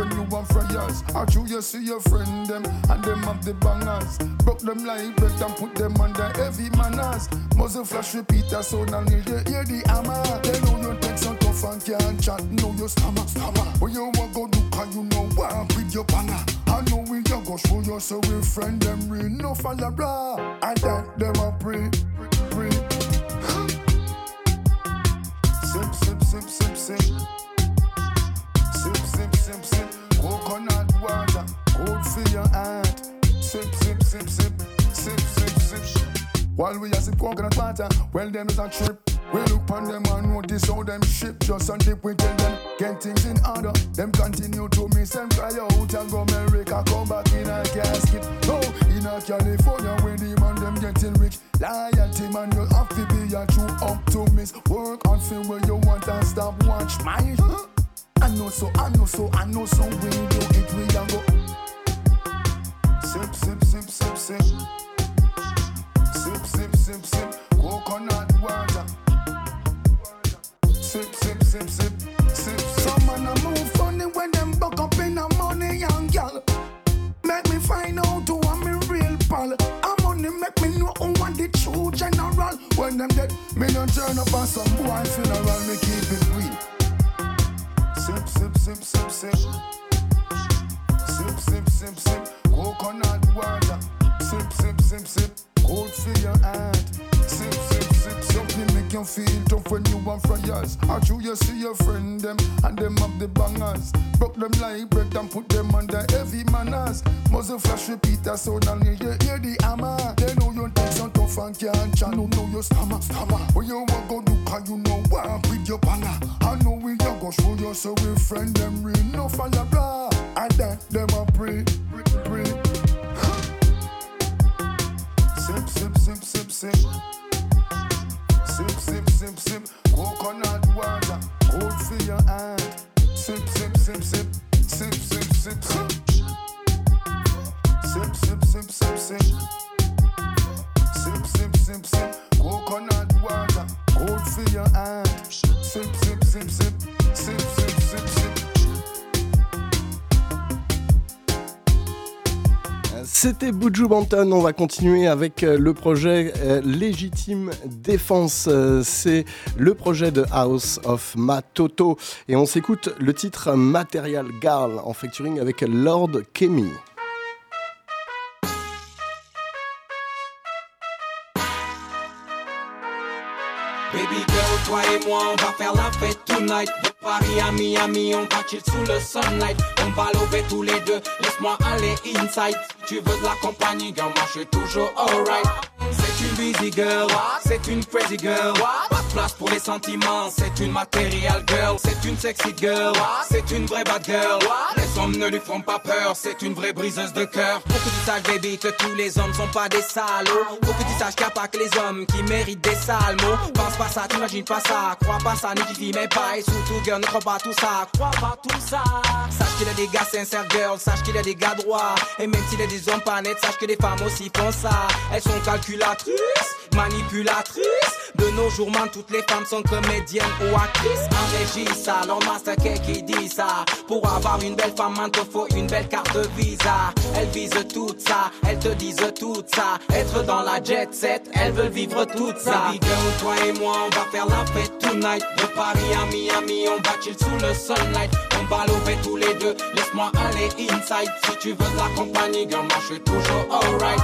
When you want fryers. Out you, you see your friend them and them have the bangers. Broke them like bread and put them under heavy manners. Muzzle flash repeat that sound and you hear the hammer. They know you take some tough and can't chat. Know you stammer, stammer. Where you want go do cause you know what with your banner. I know we you go show you so friend them real no follow. And that them a pray, pray. Sip, sip, sip, sip. Sip, Coconut water, good for your heart. Sip, sip, sip, sip, sip, sip. sip. While we a sip coconut water. Well, them is a trip. We look on them and notice how them ship just on dip. We tell them get things in order. Them continue to miss and cry out and go America come back in a casket. Oh, in a California where the man them getting rich. Loyalty man, you have to be a true optimist. Work on feel where you want and stop watch my. I know so, I know so, I know so. We do it, we a go. Sip, sip, sip, sip, sip. Sip, sip, sip, sip. Coconut water. Sip, sip, sip, sip, sip. Some man a move funny when them buck up in the money, young gal. Make me find out who I'm a real pal. I'm money make me know who want the true general. When them dead, me don't turn up on some boy funeral. Me keep it real. Sip, sip, sip, sip, sip. Sip, sip, sip. Coconut water. Sip, sip, sip, sip. Cold for your heart. You feel tough when you want fryers. Or you you see your friend them and them have the bangers. Broke them like bread and put them under heavy manners. Muzzle flash repeat that sound and you hear, the hammer. They know you take some tough and can't channel. Know you stammer, stammer. When you want go do cause you know walk with your banger. I know we you go show you so we friend them real no fire blah. And that them a pray, pray, pray. Sip, sip, sip, sip, sip. Sip, sip, sip, sip. Coconut water. Cold for your hand. Sip, sip, sip, sip. Sip, sip, sip, sip. Sip, sip, sip, sip, sip. Sip, sip, sip, sip. Coconut water. Cold for your hand. Sip, sip, sip, sip. Sip, sip, sip, sip. C'était Buju Banton. On va continuer avec euh, le projet euh, Légitime Défense. Euh, C'est le projet de House of Matoto. Et on s'écoute le titre Material Girl en featuring avec Lord Kemi. Toi et moi, on va faire la fête tonight. De Paris à Miami, on va chill sous le sunlight. On va lever tous les deux, laisse-moi aller inside. Si tu veux de la compagnie, girl, moi je suis toujours alright. C'est une busy girl, c'est une crazy girl. Pas de place pour les sentiments, c'est une material girl. C'est une sexy girl, c'est une vraie bad girl. Les hommes ne lui font pas peur, c'est une vraie briseuse de cœur. Faut que tu saches, baby, que tous les hommes sont pas des salauds. Faut que tu saches qu'il pas que les hommes qui méritent des sales mots. Pense pas ça, t'imagines pas crois pas ça, ni tu mais pas. Et surtout, girl, ne crois pas tout ça, crois pas tout ça. Sache qu'il y a des gars sincères, girl, sache qu'il y a des gars droits. Et même s'il y a des hommes pas nets, sache que les femmes aussi font ça. Elles sont calculatrices, manipulatrices. De nos jours, man, toutes les femmes sont comédiennes ou actrices. En régie, ça, master cake qui dit ça? Pour avoir une belle femme, man, te faut une belle carte visa. Elles visent tout ça, elles te disent tout ça. Être dans la jet set, elles veulent vivre tout ça. Baby girl, toi et moi, on va faire la fête tonight. De Paris à Miami, on va chill sous le sunlight. On va lever tous les deux, laisse-moi aller inside. Si tu veux de la compagnie, girl, moi je suis toujours alright.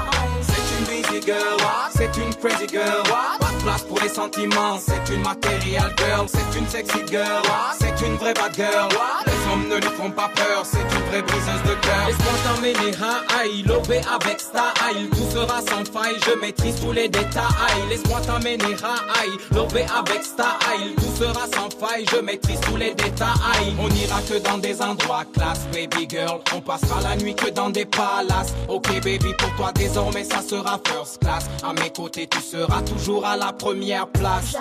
C'est une busy girl, c'est une crazy girl. Pas de place pour les sentiments, c'est une material girl. C'est une sexy girl, c'est une vraie bad girl. Les hommes ne lui font pas peur, c'est une vraie briseuse de cœur. Laisse-moi t'emmener high, lever avec style. Tout sera sans faille, je maîtrise tous les détails. Laisse-moi t'emmener high, lever avec style. Tout sera sans faille, je maîtrise tous les détails. On ira que dans des endroits classe, baby girl. On passera la nuit que dans des palaces. Ok, baby, pour toi désormais ça sera first class. À mes côtés, tu seras toujours à la première place.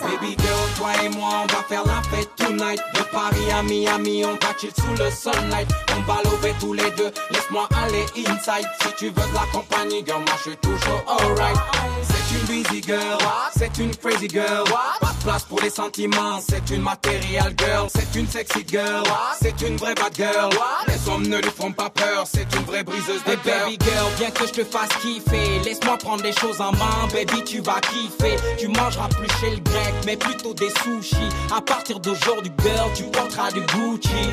Baby girl, toi et moi, on va faire la fête tonight. De Paris à Miami, on va chill sous le sunlight. On va lever tous les deux, laisse-moi aller inside. Si tu veux de la compagnie, girl, moi je suis toujours alright. C'est une busy girl, c'est une crazy girl. Pas de place pour les sentiments, c'est une material girl. C'est une sexy girl, c'est une vraie bad girl. Les hommes ne lui font pas peur, c'est une vraie briseuse de cœur. Baby girl, viens que je te fasse kiffer. Laisse-moi prendre les choses en main, baby, tu vas kiffer. Tu mangeras plus chez le grec, mais plutôt des sushis. À partir d'aujourd'hui, girl, tu porteras du Gucci.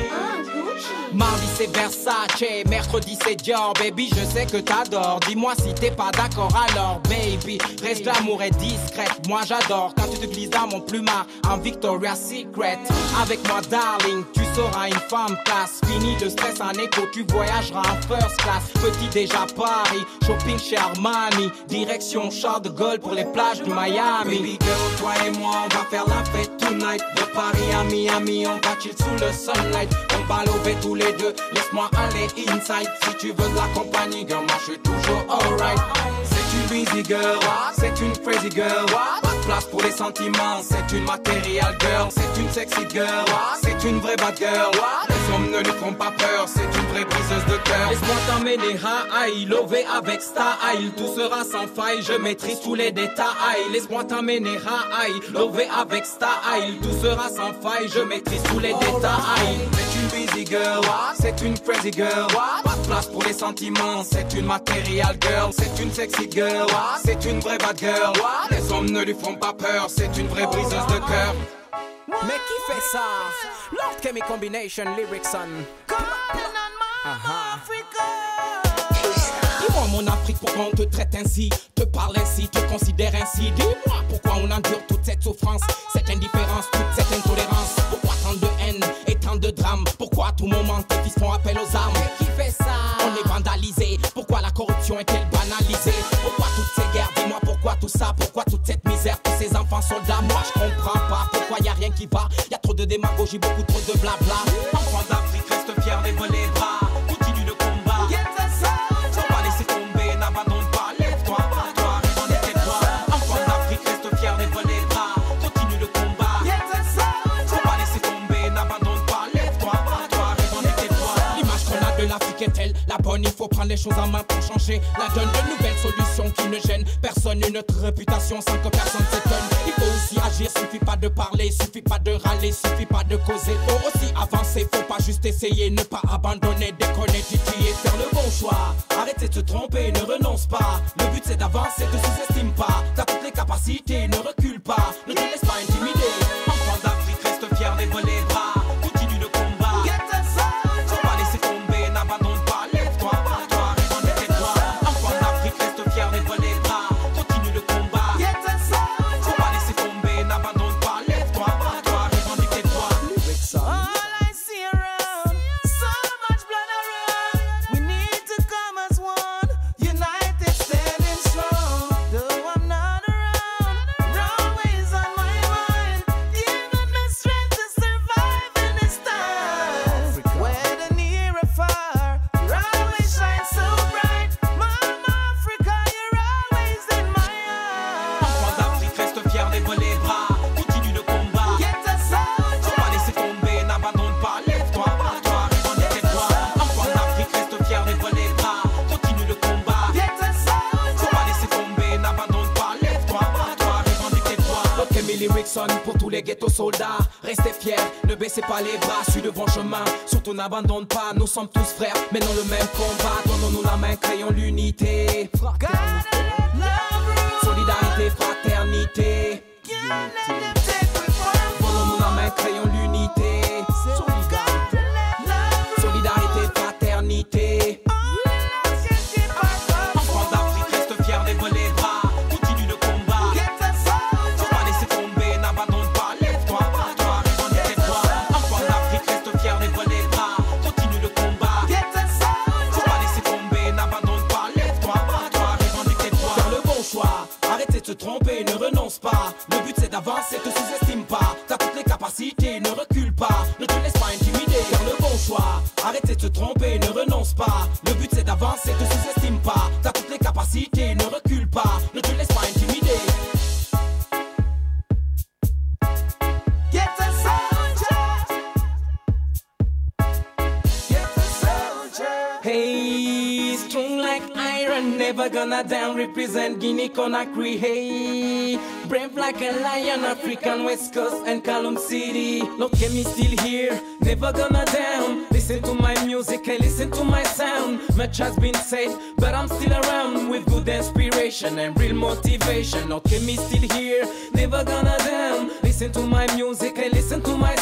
Mardi c'est Versace, mercredi c'est Dior Baby je sais que t'adores, dis-moi si t'es pas d'accord alors baby Reste l'amour est discrète. Moi j'adore quand tu te glisses dans mon plumard en Victoria's Secret. Avec moi, darling, tu seras une femme classe. Fini de stress en écho, tu voyageras en first class. Petit déjà Paris, shopping chez Armani. Direction Charles de Gaulle pour les plages du Miami. Baby girl, toi et moi, on va faire la fête tonight. De Paris à Miami, on va chill sous le sunlight? On va lever tous les deux, laisse-moi aller inside. Si tu veux de la compagnie, girl, moi je suis toujours alright. C'est une busy girl, c'est une crazy girl. Place pour les sentiments, c'est une material girl. C'est une sexy girl, c'est une vraie bad girl. Les hommes ne lui font pas peur, c'est une vraie briseuse de cœur. Laisse-moi t'emmener high, lové avec style. Tout sera sans faille, je maîtrise tous les détails. Laisse-moi t'emmener high, lové avec style. Tout sera sans faille, je maîtrise tous les détails. C'est une busy girl, c'est une crazy girl. Pas de place pour les sentiments, c'est une material girl. C'est une sexy girl, c'est une vraie bad girl. Les hommes ne lui font pas peur, c'est une vraie briseuse de cœur. Mais qui fait ça? Lord Chemi Combination Lyrics on. Aha. Dis-moi mon Afrique, pourquoi on te traite ainsi? Te parle ainsi, te considère ainsi? Dis-moi pourquoi on endure toute cette souffrance? Cette indifférence, toute cette intolérance? Drame Pourquoi à tout moment tes fils font appel aux armes? Qui fait ça? On est vandalisé. Pourquoi la corruption est-elle banalisée? Pourquoi toutes ces guerres? Dis-moi pourquoi tout ça? Pourquoi toute cette misère? Tous ces enfants soldats. Moi je comprends pas pourquoi y a rien qui va. Y a trop de démagogie, beaucoup trop de blabla. Enfants faut prendre les choses en main pour changer. La donne de nouvelles solutions qui ne gênent personne. Une autre réputation sans que personne s'étonne. Il faut aussi agir, suffit pas de parler Suffit pas de râler, suffit pas de causer. Faut aussi avancer, faut pas juste essayer Ne pas abandonner, déconner, titiller Faire le bon choix, arrêtez de se tromper Ne renonce pas, le but c'est d'avancer Te sous-estime pas, t'as toutes les capacités Ne recule pas, ne te laisse pas intimider les ghettos soldats Restez fiers, ne baissez pas les bras Suis le bon chemin, surtout n'abandonne pas Nous sommes tous frères, mais dans le même combat Donnons-nous la main, créons l'unité. Solidarité, fraternité. Donnons-nous la main, créons l'unité Hey, brave like a lion, African West Coast and Calum City. Look at me still here, never gonna down. Listen to my music and listen to my sound. Much has been said, but I'm still around with good inspiration and real motivation. Look at me still here, never gonna down. Listen to my music and listen to my.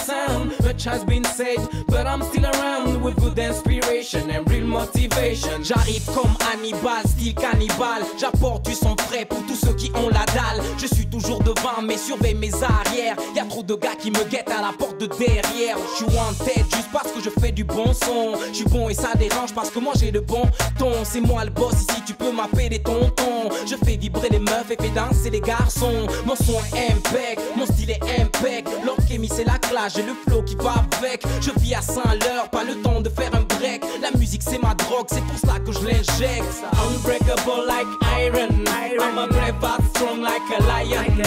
Has been said, but I'm still around with good inspiration and real motivation. J'arrive comme Hannibal, style cannibale. J'apporte du sang frais pour tous ceux qui ont la dalle. Je suis toujours devant, mais surveille mes arrières. Y a trop de gars qui me guettent à la porte de derrière. Je suis en tête juste parce que je fais du bon son. Je suis bon et ça dérange parce que moi j'ai de bon ton. C'est moi le boss ici, tu peux m'appeler tontons. Je fais vibrer les meufs et fais danser les garçons. Mon son est impec, mon style est impec. L'orchestre c'est la classe, j'ai le flow qui va Je vis à 100 l'heure, pas le temps de faire un break. La musique c'est ma drogue, c'est pour cela que je l'injecte. Unbreakable like iron. I'm a brave but strong like a lion.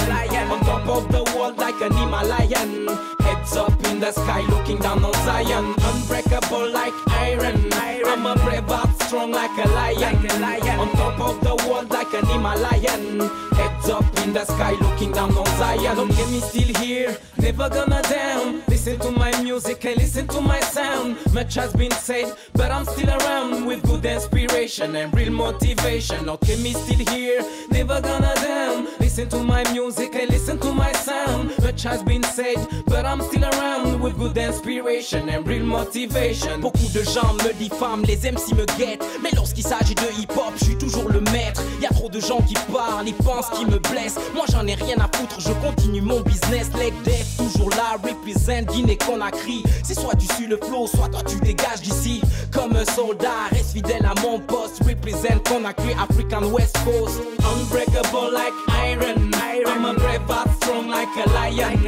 On top of the world like an Himalayan. Heads up in the sky looking down on Zion. Unbreakable like iron. I'm a brave but strong like a lion. like a lion. On top of the world like an Himalayan. Heads up in the sky looking down on Zion. Don't get me still here, never gonna down. Listen to my music and listen to my sound. Much has been said, but I'm still around with good inspiration and real motivation. Don't get me still here, never gonna down. Listen to my music and listen to my sound. Much has been said, but I'm still around with good inspiration and real motivation. Beaucoup de gens me diffament, les MC me guettent. Mais lorsqu'il s'agit de hip-hop, je suis toujours le maître. Y a trop de gens qui parlent, ils pensent qu'ils me blessent. Moi j'en ai rien à foutre, je continue mon business. Leg death, toujours là, represent Guinée Conakry. C'est soit tu suis le flow, soit toi tu dégages d'ici. Comme un soldat, reste fidèle à mon poste. Represent Conakry, African West Coast. Unbreakable like iron. I'm a brave but strong like a lion.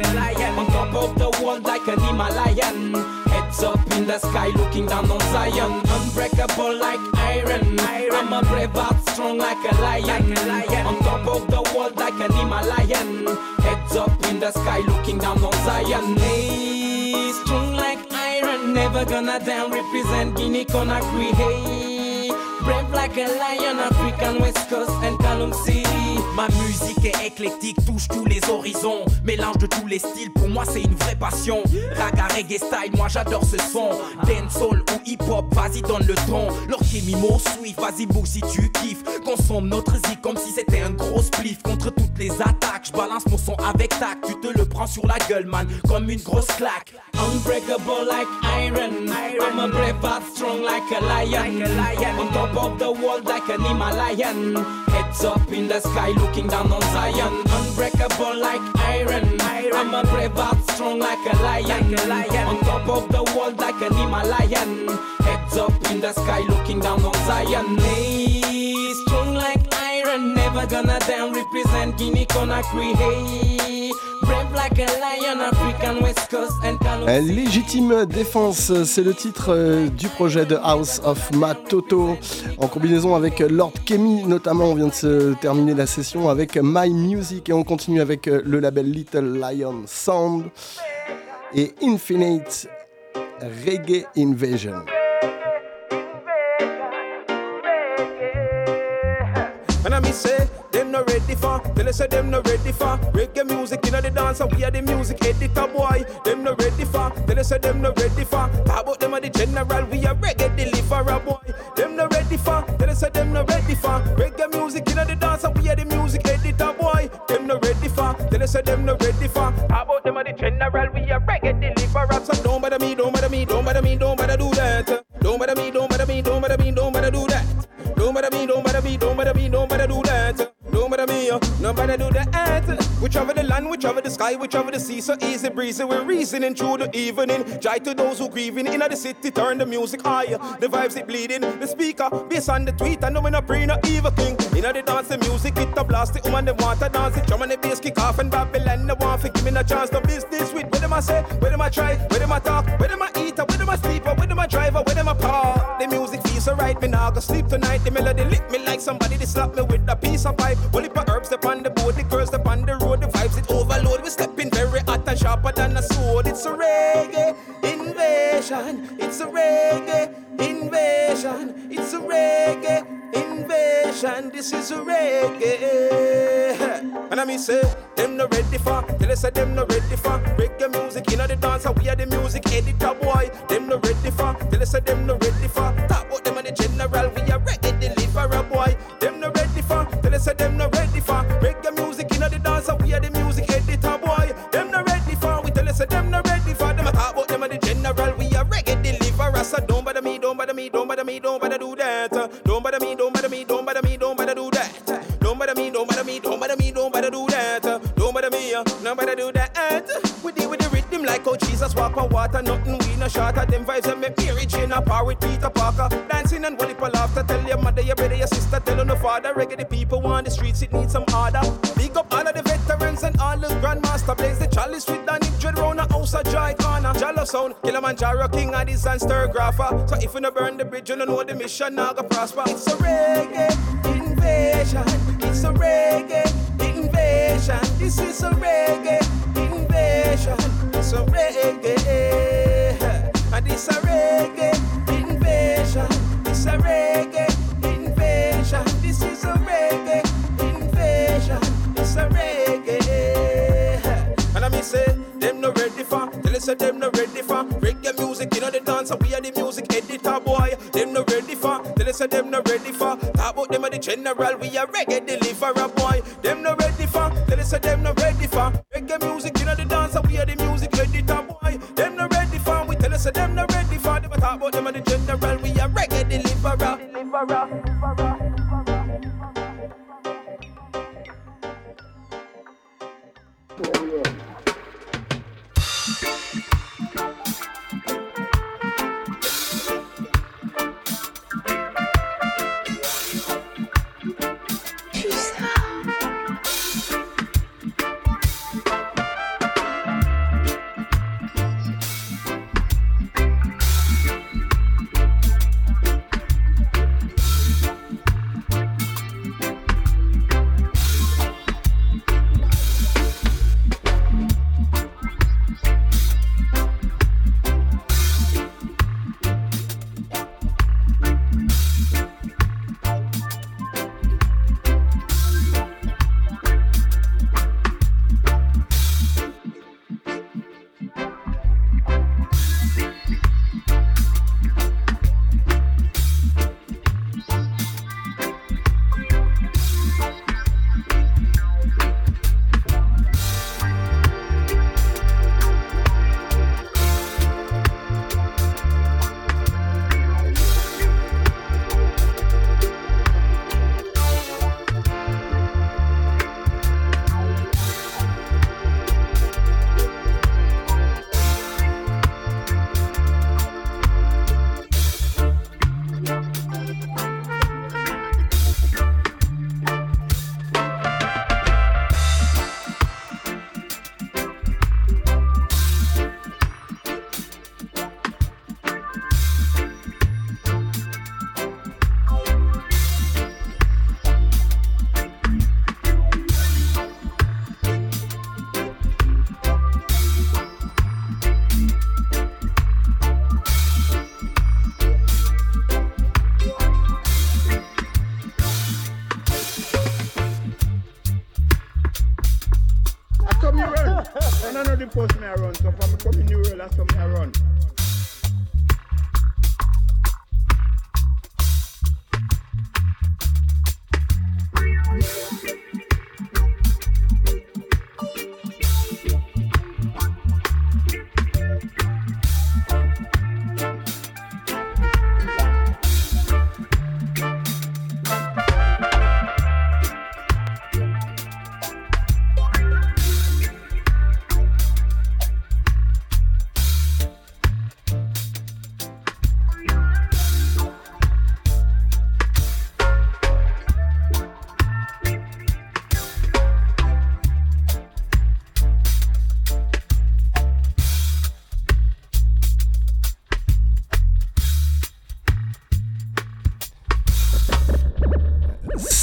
On top of the world like an Himalayan. Heads up in the sky looking down on Zion. Unbreakable like iron. I'm a brave but strong like a lion. On top of the world like an Himalayan. Heads up in the sky looking down on Zion. Hey, strong like iron. Never gonna down. Represent Guinea Conakry. Hey, brave like a lion. African West Coast and Kalum City. Ma musique est éclectique, touche tous les horizons. Mélange de tous les styles, pour moi c'est une vraie passion. Raga, reggae style, moi j'adore ce son. Dancehall ou hip hop, vas-y donne le ton. L'orchimimo swift, vas-y bouge si tu kiffes. Consomme notre zik comme si c'était un gros spliff. Contre toutes les attaques, je balance mon son avec tac. Tu te le prends sur la gueule, man, comme une grosse claque. Unbreakable like iron. I'm a brave strong like a lion. On top of the world like an Himalayan. Heads up in the sky looking down on Zion. Unbreakable like iron. I'm a brave but strong like a lion. On top of the world like an Himalayan. Heads up in the sky looking down on Zion. Hey, strong like iron. Never gonna down. Represent Guinea Conakry. Hey, Euh, Légitime défense, c'est le titre euh, du projet de House of Matoto en combinaison avec Lord Kemi notamment. On vient de se terminer la session avec My Music et on continue avec euh, le label Little Lion Sound et Infinite Reggae Invasion. And I them no ready for. Tell us them no ready for. Reggae music inna the dance, and we are the music editor boy. Them no ready for. Tell us them no ready for. Talk about them are the general, we are reggae deliverer boy. Them no ready for. Tell us them no ready for. Reggae music inna the dance, and we are the music editor boy. Them no ready for. Tell us them no ready for. Talk about them are the general, we are reggae deliverer. So don't bother me, don't bother me, don't bother me, don't bother do that. Don't bother me, don't bother me, don't bother me, don't bother do that. Don't bother me, don't bother me, don't bother me, don't bother do that me me, nobody do that. We travel the land, we travel the sky, we travel the sea, so easy breezy. We're reasoning through the evening. Joy to those who grieving in the city, turn the music higher. The vibes it bleeding, the speaker, bass on the tweet, and no we not bring no evil king. In the dance, the music it a blast, it woman them want to dance it. Drum and the bass kick off, and Babylon they want to give me a chance. No business with where them I say, where them I try, where them I talk, where them I eat, where them I sleep, where them I drive, where them I park. The music feels so right, me now go sleep tonight. The melody lick me like somebody they slap me with a piece of pipe. For herbs upon the board, the girls upon the road, the vibes it overload. We stepping very hot and sharper than a sword. It's a reggae invasion. It's a reggae invasion. It's a reggae invasion. This is a reggae. And I mean say, them no ready for. Tell us them no ready for. Reggae music, you know the dancer, we are the music editor boy. Them no ready for. Tell us them no ready for. Talk about them and the general, we are reggae deliverer boy they say them not ready for. reggae the music in the dance, we are the music editor, boy. Them not ready for. We tell you say them not ready for. Them a talk about them are the general. We are reggae deliverer. So don't bother me, don't bother me, don't bother me, don't bother do that. Don't bother me, don't bother me, don't bother me, don't bother do that. Don't bother me, don't bother me, don't bother me, don't bother do that. Don't bother me, don't bother do that like how Jesus walk on water, nothing we no short of them vibes and me Mary Jane a par with Peter Parker. Dancing and wally laughter, tell your mother, your brother, your sister, tell on the father. Reggae the people on the streets, it needs some order. Big up all of the veterans and all the grandmaster. Blaze the chalice with Danny Dread round a house of joy corner. Jalo sound, Kilimanjaro king of this and stir grapher. So if you no burn the bridge, you don't know the mission, now go prosper. It's a reggae invasion. It's a reggae invasion. This is a reggae invasion. A reggae. Eh, and it's a reggae invasion. It's a reggae invasion. This is a reggae invasion. It's a reggae. Eh, and I mean say, them no ready for. Tell us them no ready for. Reggae music, you know the dance, and we are the music editor boy. Them no ready for. Tell us them no ready for. Talk about them are the general, we are reggae deliverer boy. Them no ready for. Tell us them no ready for. Reggae music, you know the dance, say them no ready for. Them a talk about them are the general, we are reggae deliverer. deliverer. I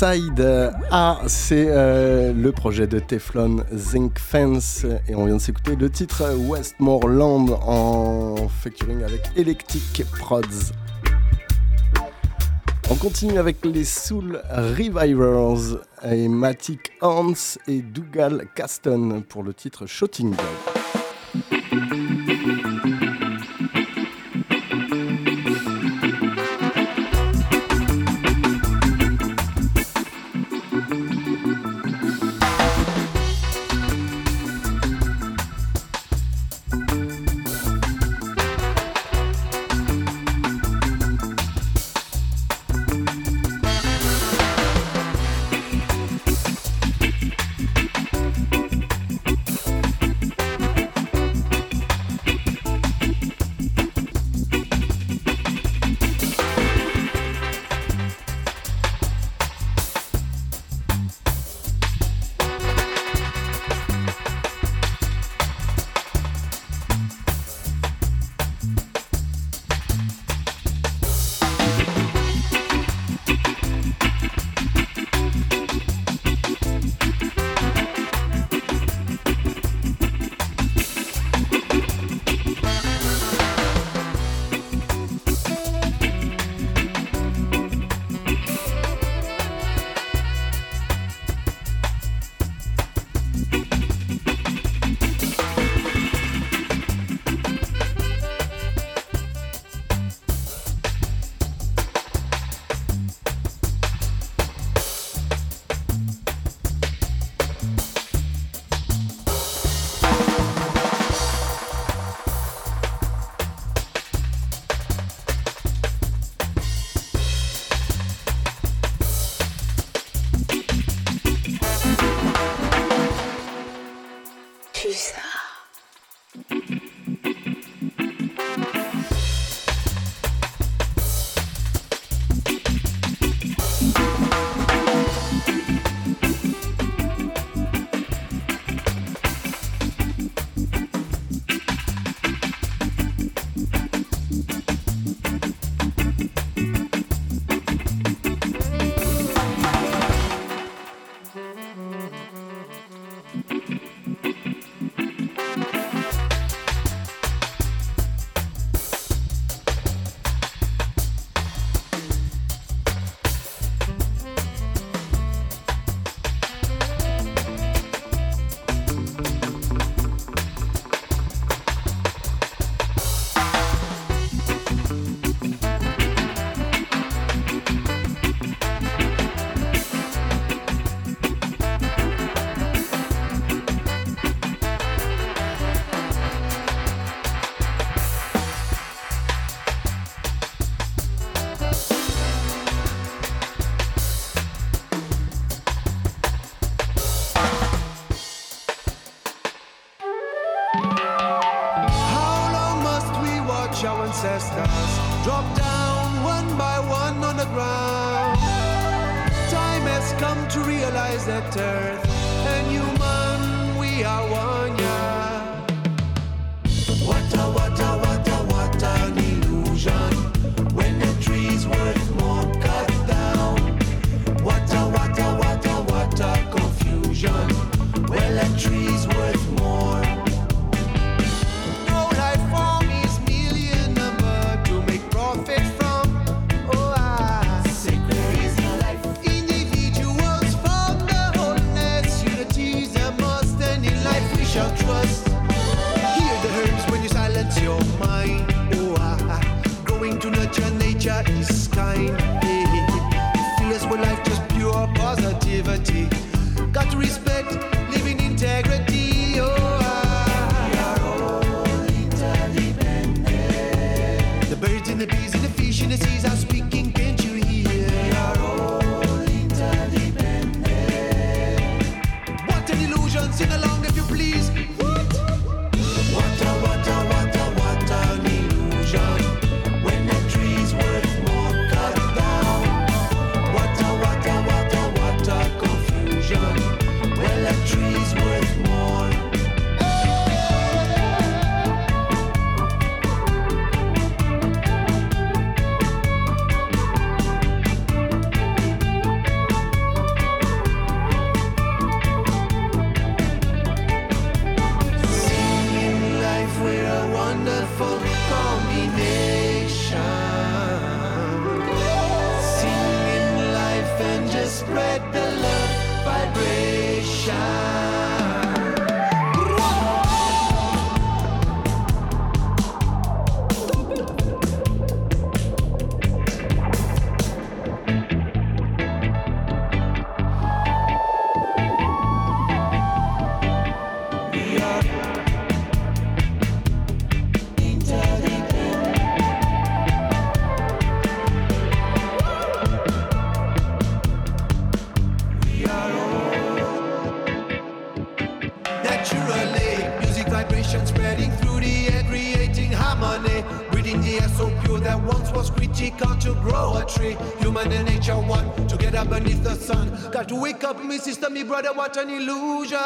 Side A, c'est euh, le projet de Teflon Zinc Fence et on vient de s'écouter le titre Westmoreland en featuring avec Electric Prods. On continue avec les Soul Revivers et Matic Hans et Dougal Caston pour le titre Shooting Dog. Up, me sister, me brother, what an illusion.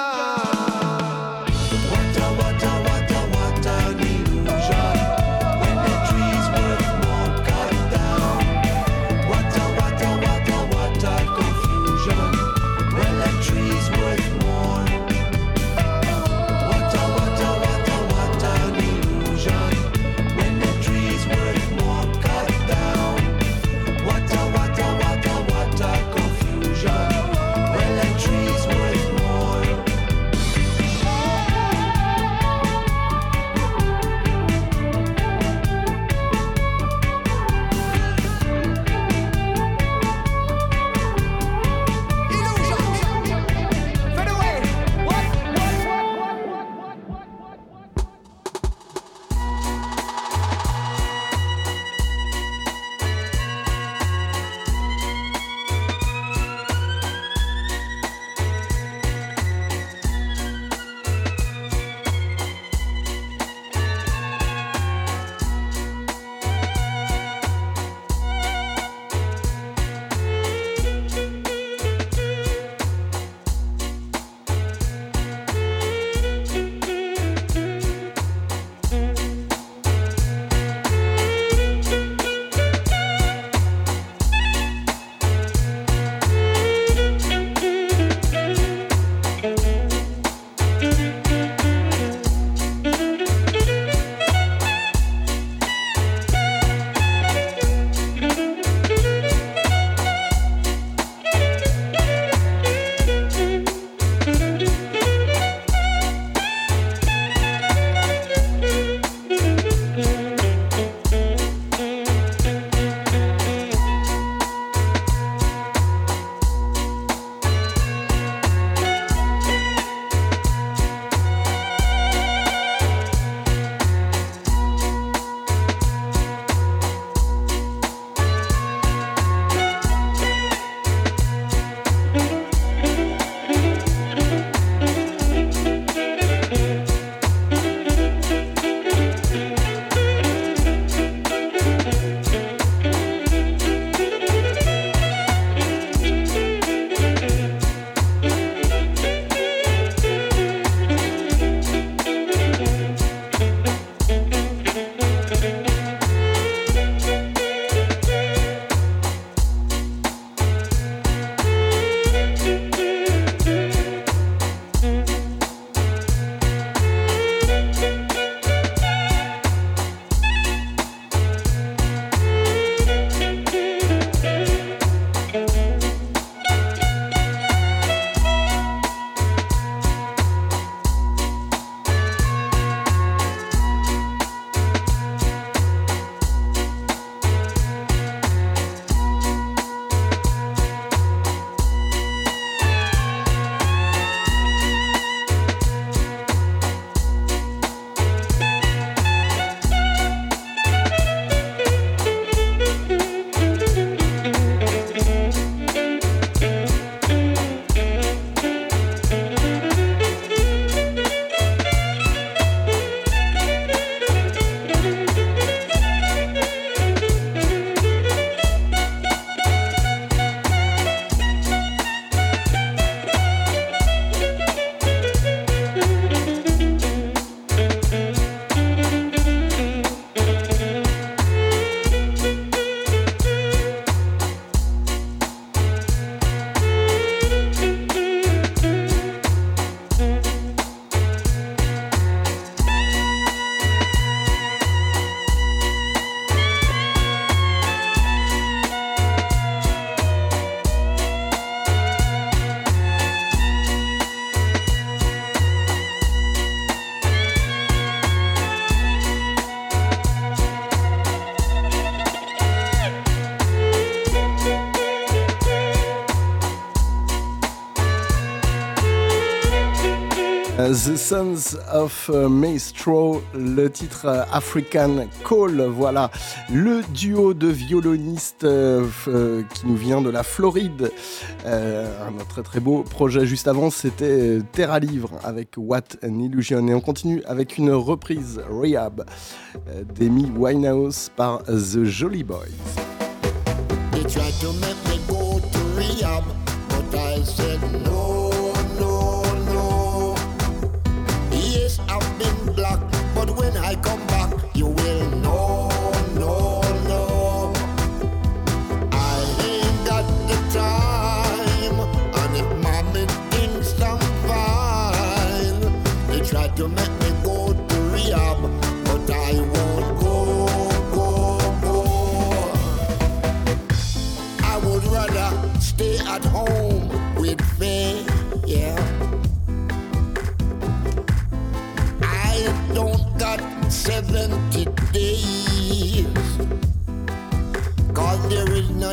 The Sons of Maestro, le titre African Call. Voilà, le duo de violonistes qui nous vient de la Floride. un très très beau projet. Juste avant, c'était Terra Livre avec What an Illusion. Et on continue avec une reprise Rehab d'Amy Winehouse par The Jolly Boys.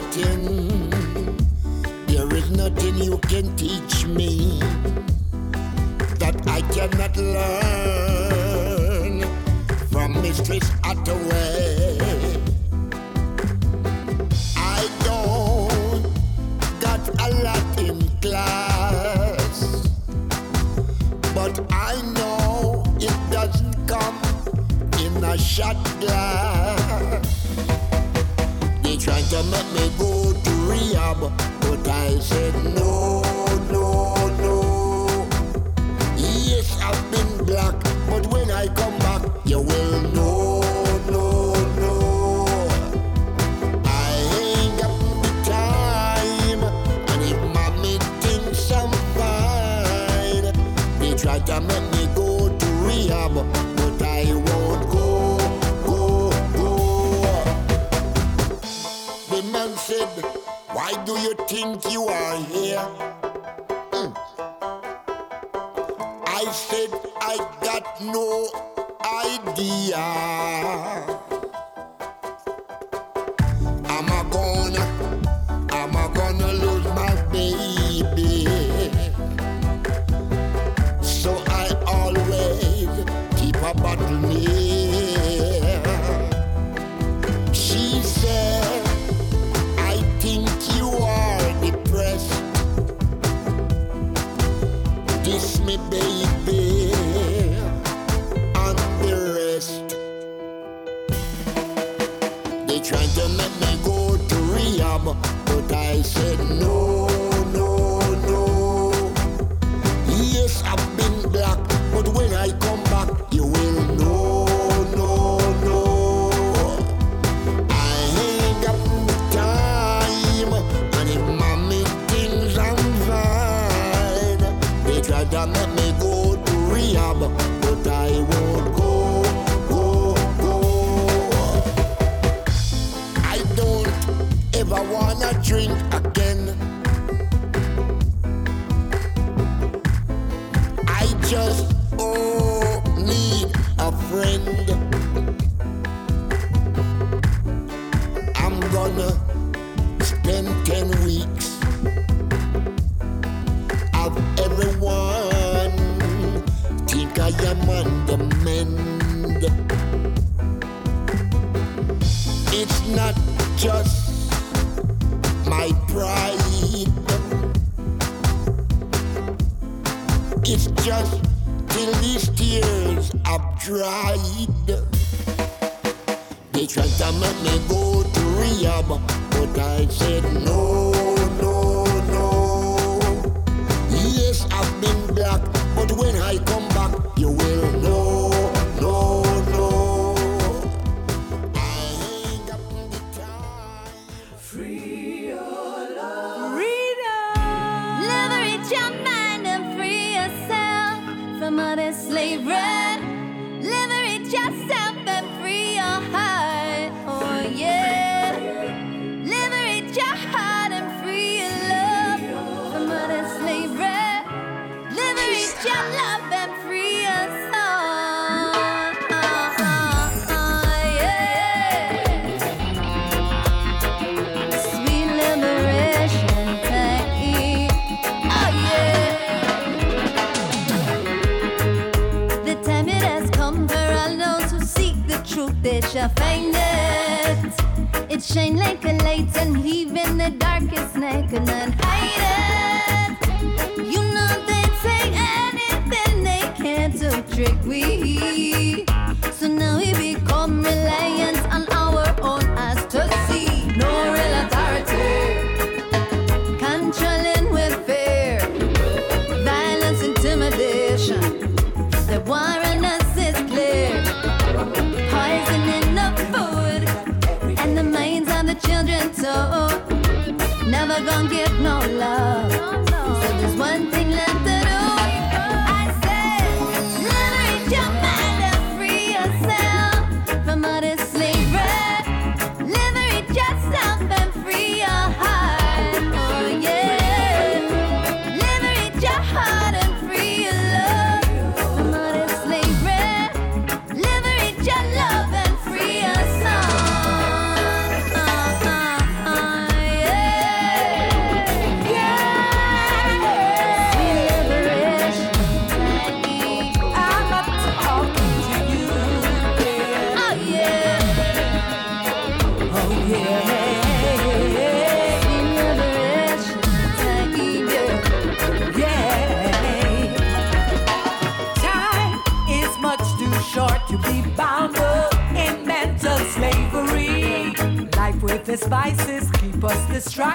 Nothing, there is nothing you can teach me that I cannot learn from Mistress Attaway. I don't got a lot in class, but I know it doesn't come in a shot glass trying to make me go to rehab, but I said no, no, no. Yes, I've been black, but when I come think you are here? Mm. I said I got no strike.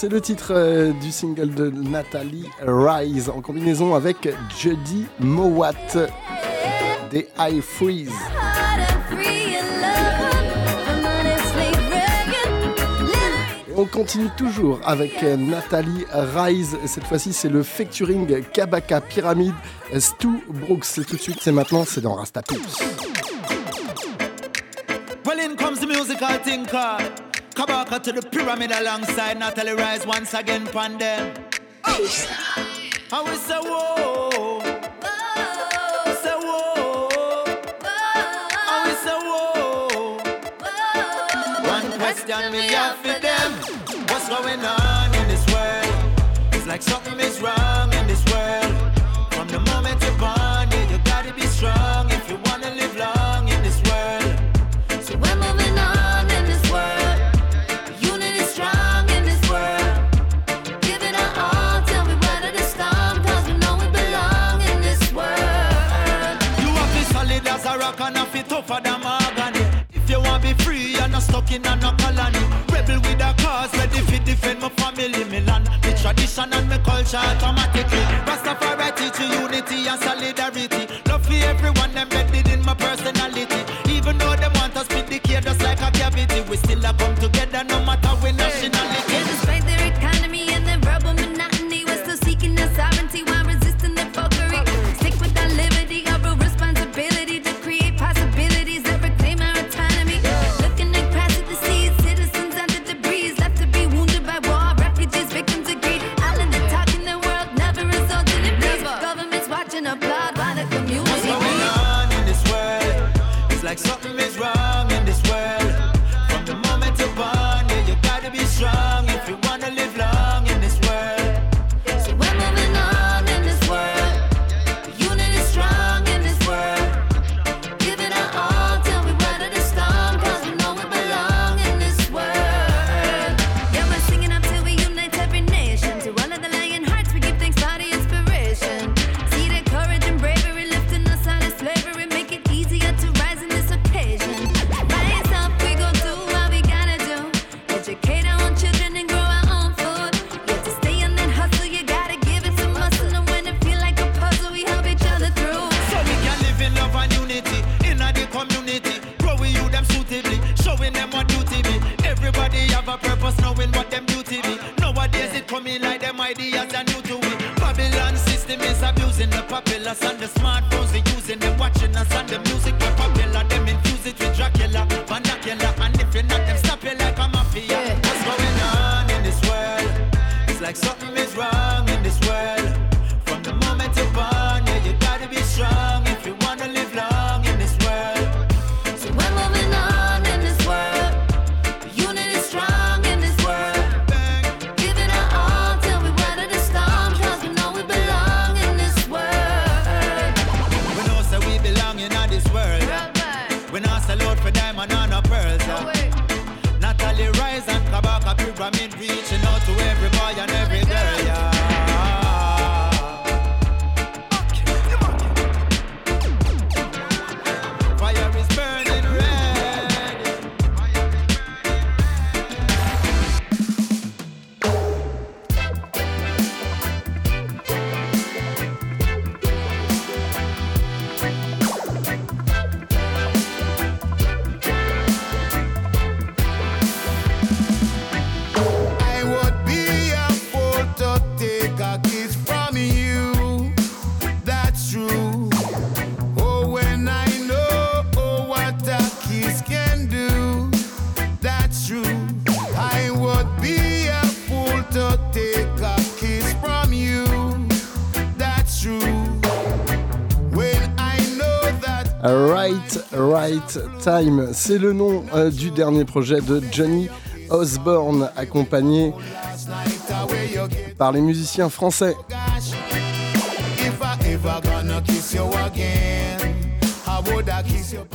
c'est le titre euh, du single de Nathalie Rise en combinaison avec Judy Mowat des High Freeze. On continue toujours avec euh, Nathalie Rise. Cette fois-ci, c'est le featuring Kabaka Pyramid Stu Brooks. C'est tout de suite, c'est maintenant, c'est dans Rastapix. Well, comes the uh, Kabaka to the pyramid alongside Natalie Rise once again pan them. Oh. I was say whoa. Whoa? Say whoa. Whoa? I we say whoa. One question we have for them. What's going on in this world? It's like something is wrong in this world. From the moment you're born, yeah, you gotta be strong. skin and no colony. Rebel with a cause, ready to defend my family, me land, the tradition and my culture automatically. Rastafari teach unity and solidarity. Love for everyone, them time, c'est le nom euh, du dernier projet de Johnny Osborne, accompagné par les musiciens français.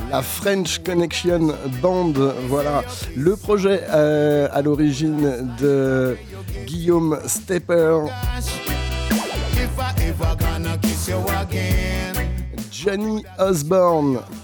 La French Connection Band, voilà. Le projet euh, à l'origine de Guillaume Stepper, Johnny Osborne,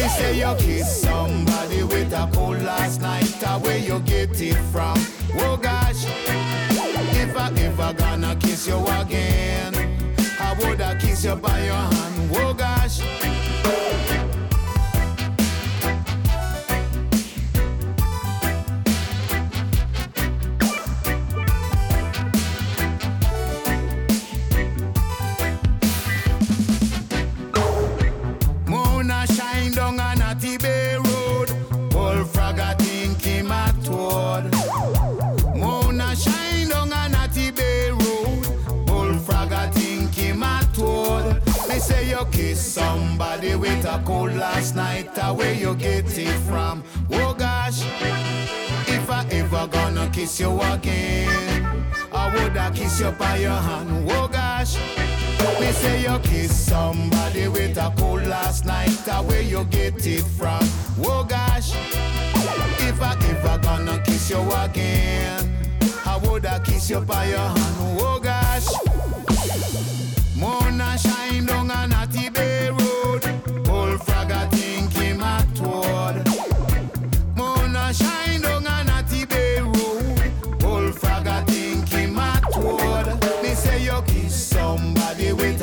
Me say you kiss somebody with a cold last night, where you get it from? Oh gosh, if I ever gonna kiss you again, I kiss you by your hand? Oh kiss somebody with a cold last night. uh, Where you get it from? Oh gosh, if I ever gonna kiss you again, I woulda kiss you by your hand. Oh gosh. Me say you kiss somebody with a cold last night. uh, Where you get it from? Oh gosh, if I ever gonna kiss you again, I woulda kiss you by your hand. Oh gosh, moon a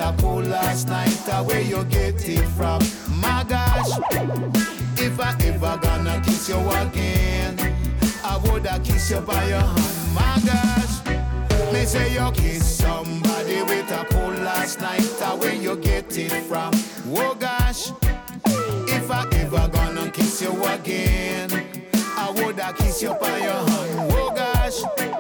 a cold last night. uh, Where you get it from? My gosh, if I ever gonna kiss you again, I woulda kiss you by your hand. My gosh, me say you kiss somebody with a cold last night. uh, Where you get it from? Oh gosh, if I ever gonna kiss you again, I woulda kiss you by your hand. Oh gosh.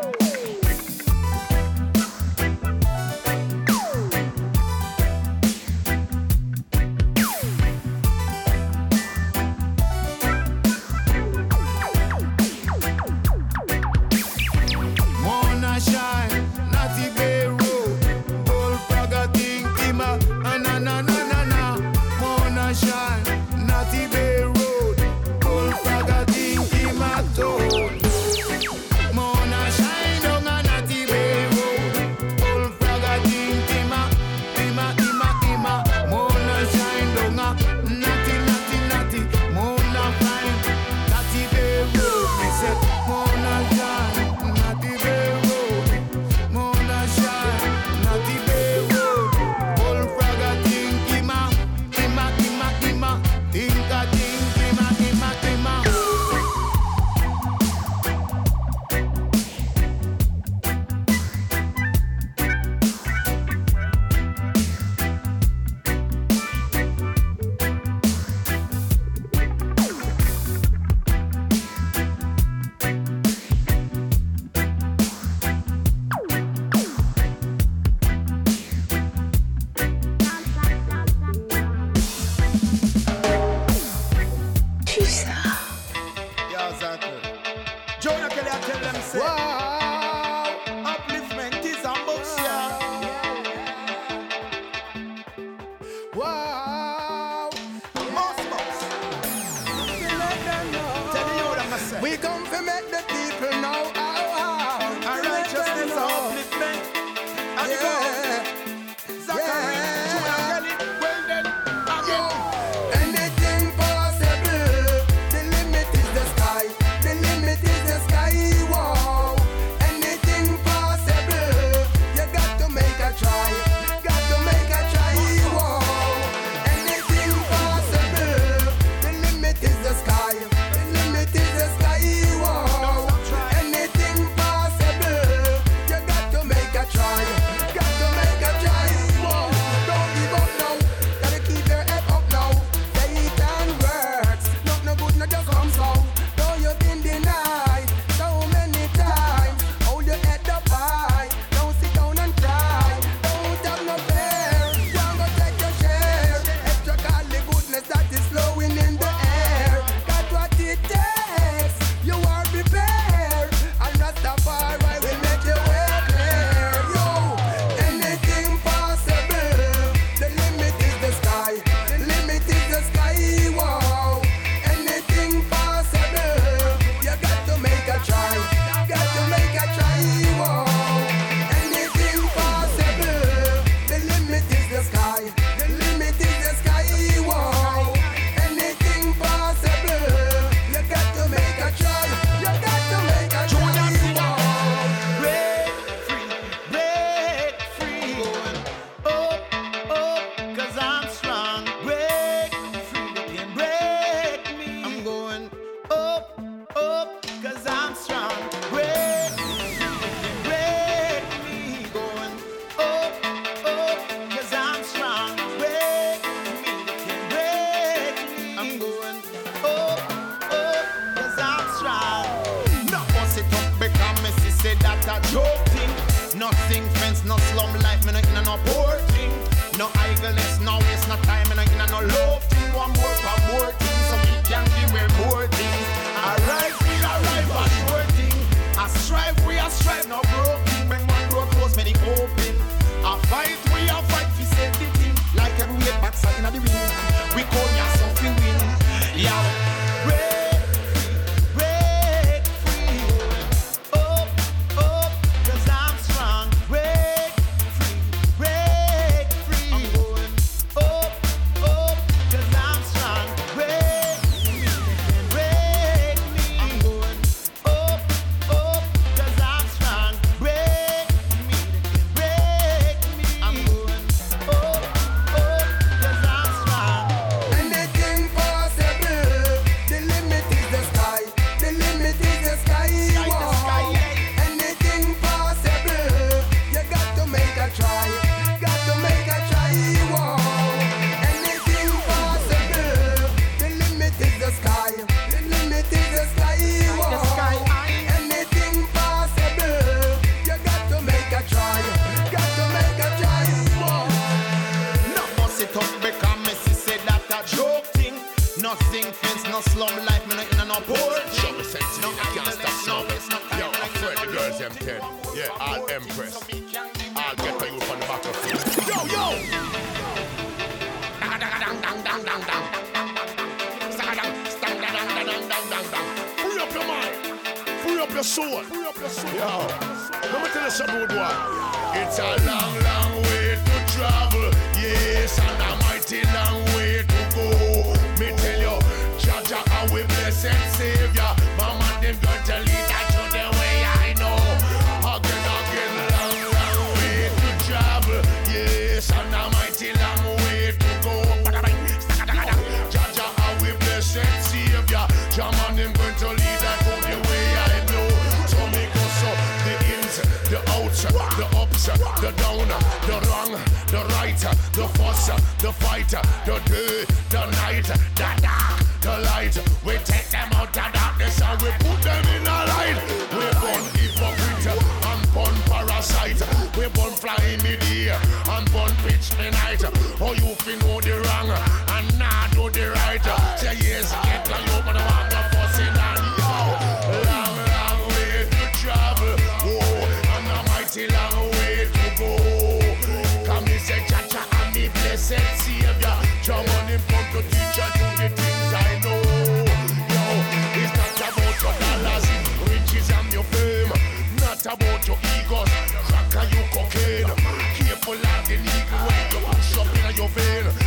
fi make the your soul. Yo. Let me tell you something, good boy. It's a long, long way to travel. Yes, and a mighty long way to go. Me tell you, Jaja, our blessed Savior. Mama, them gonna tell you that the downer, the wrong, the right, the force, the fighter, the day, the night, the dark, the light. We take them out of darkness and we put them in the light. We born hypocrite and born parasite. We born fly in the day and born pitch the night. Oh, you fin know the wrong. I know. It's not about your dollars, riches and your fame. Not about your egos, cocaine. Of the push up in your vein.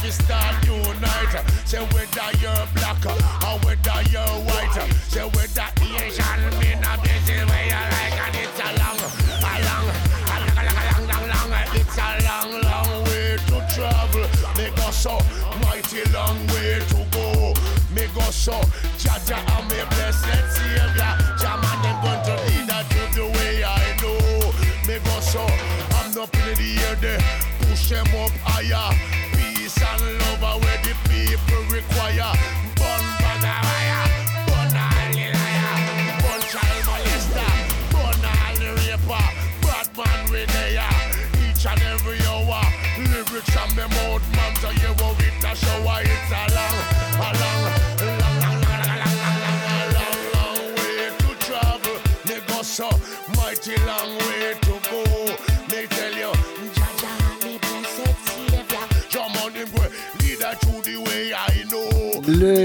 to start unite. Say whether you're black or whether you're white. Say whether Asian, me not busy way you like, and it's a long, a long, a long, a long, long, long. It's a long, long way to travel. Me go so mighty long way to go. Me go so Jaja and me blessed Savior. Jaman them going to lead her to the way I know. Me go so I'm not in the air there. Push them up higher.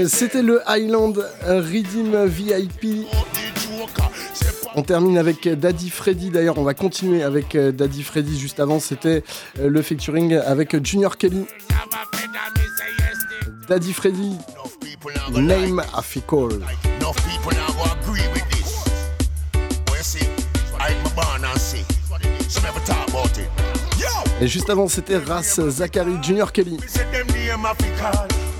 C'était le Highland Redeem VIP. On termine avec Daddy Freddy. D'ailleurs, on va continuer avec euh, Daddy Freddy. Juste avant, c'était euh, le featuring avec Junior Kelly. Daddy Freddy, Name a Call. Et juste avant, c'était Ras Zachary, Junior Kelly.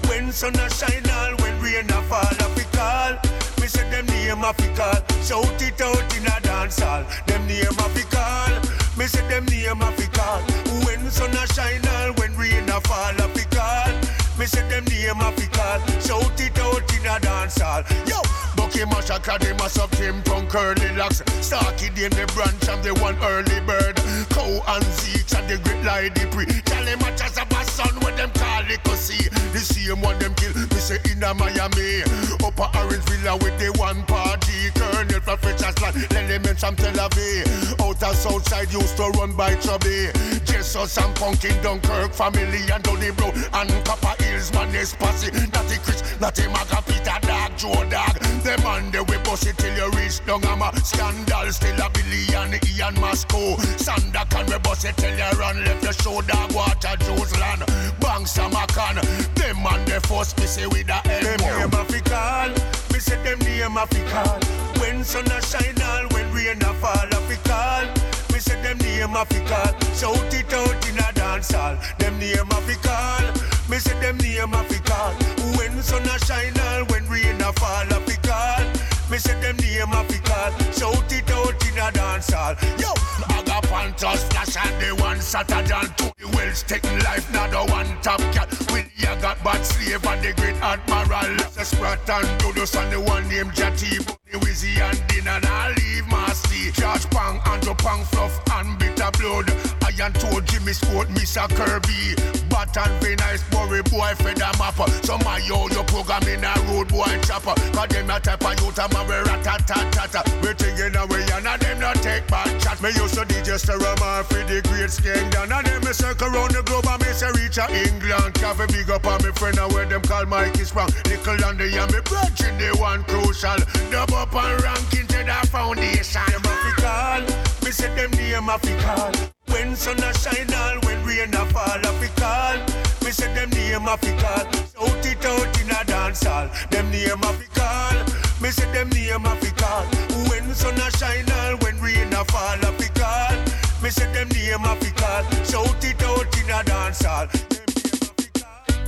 A. When sun a shine all, when rain a fall a fi call. Me say them name a fi call. Shout it out in a dance hall. Them name a fi call. Me say them name a fi call. When sun a shine all, when rain a fall a fi call. Me say them name a fi call. Shout it out in a dance hall. Yo, Bucky Massacre, they mass up Tim from Curly Locks. Starkey in the branch of the one early bird. Cow and Zeeks and the great Lady Pre. Tell much a son when them call it see. The same one them kill, me say in a Miami. Upper Orange Villa with the one party. Colonel from French's land, elements from Tel Aviv. Outer Southside used to run by Chubby. Jesus and Punkin Dunkirk family and Donny Bro and Copper Hills man is posse. Natty Chris, Natty Maga, Peter Dog, Joe Dog. Them man they we bust it till you reach down a Scandal still a Billy and Ian Masco. Sanda can we bust it till you run left your show dog water Joe's land. Bang Samakan. Them man they force me say with a. Them name a fi call. Me say them name a fi call. When sun a shine all, when rain a fall a fi call. Me say them name a fi call. Shout it out in a dance hall. Them name a fi call. Me say them name a fi call. When sun a shine all, when rain a fall a fi call. Me say them name a fi call. Shout it out in a dance hall. Yo, Aga Panthers flash and the one Saturday and two the Wells taking life. not the one top cat. Will ya got bad slave and the great admiral. The Sprat and Dodos and the one named Jati. The Wizzy and Din and I leave Masty. George Pang, Andrew Pang, Fluff and Bitter Blood. Iron Toe, Jimmy Sport, Mr. Kirby. Bat and Very Nice, Bory Boy, Feather Mapper. So my yo, your program in a road boy chopper. Cause them a type of youth, I'm a rat-a-tat-tat-tat. We thinking away and a them not take bad chat. Me used to DJ Sterama for the great skank down. And them me circle around the globe and me say reach a England. A big up on me friend and where them call Mikey Sprung. Nickel and the and me brethren, they one crucial. Dub up and rank into the foundation. Them a me say them name a. When sun a shine all, when rain a fall, a fi call. Me say them name a fi call. Shout it out in a dance hall. Them name a fi call. Me say them name a fi call. When sun a shine all, when rain a fall, a fi call. Me say them name a fi call. Shout it out in a dance hall.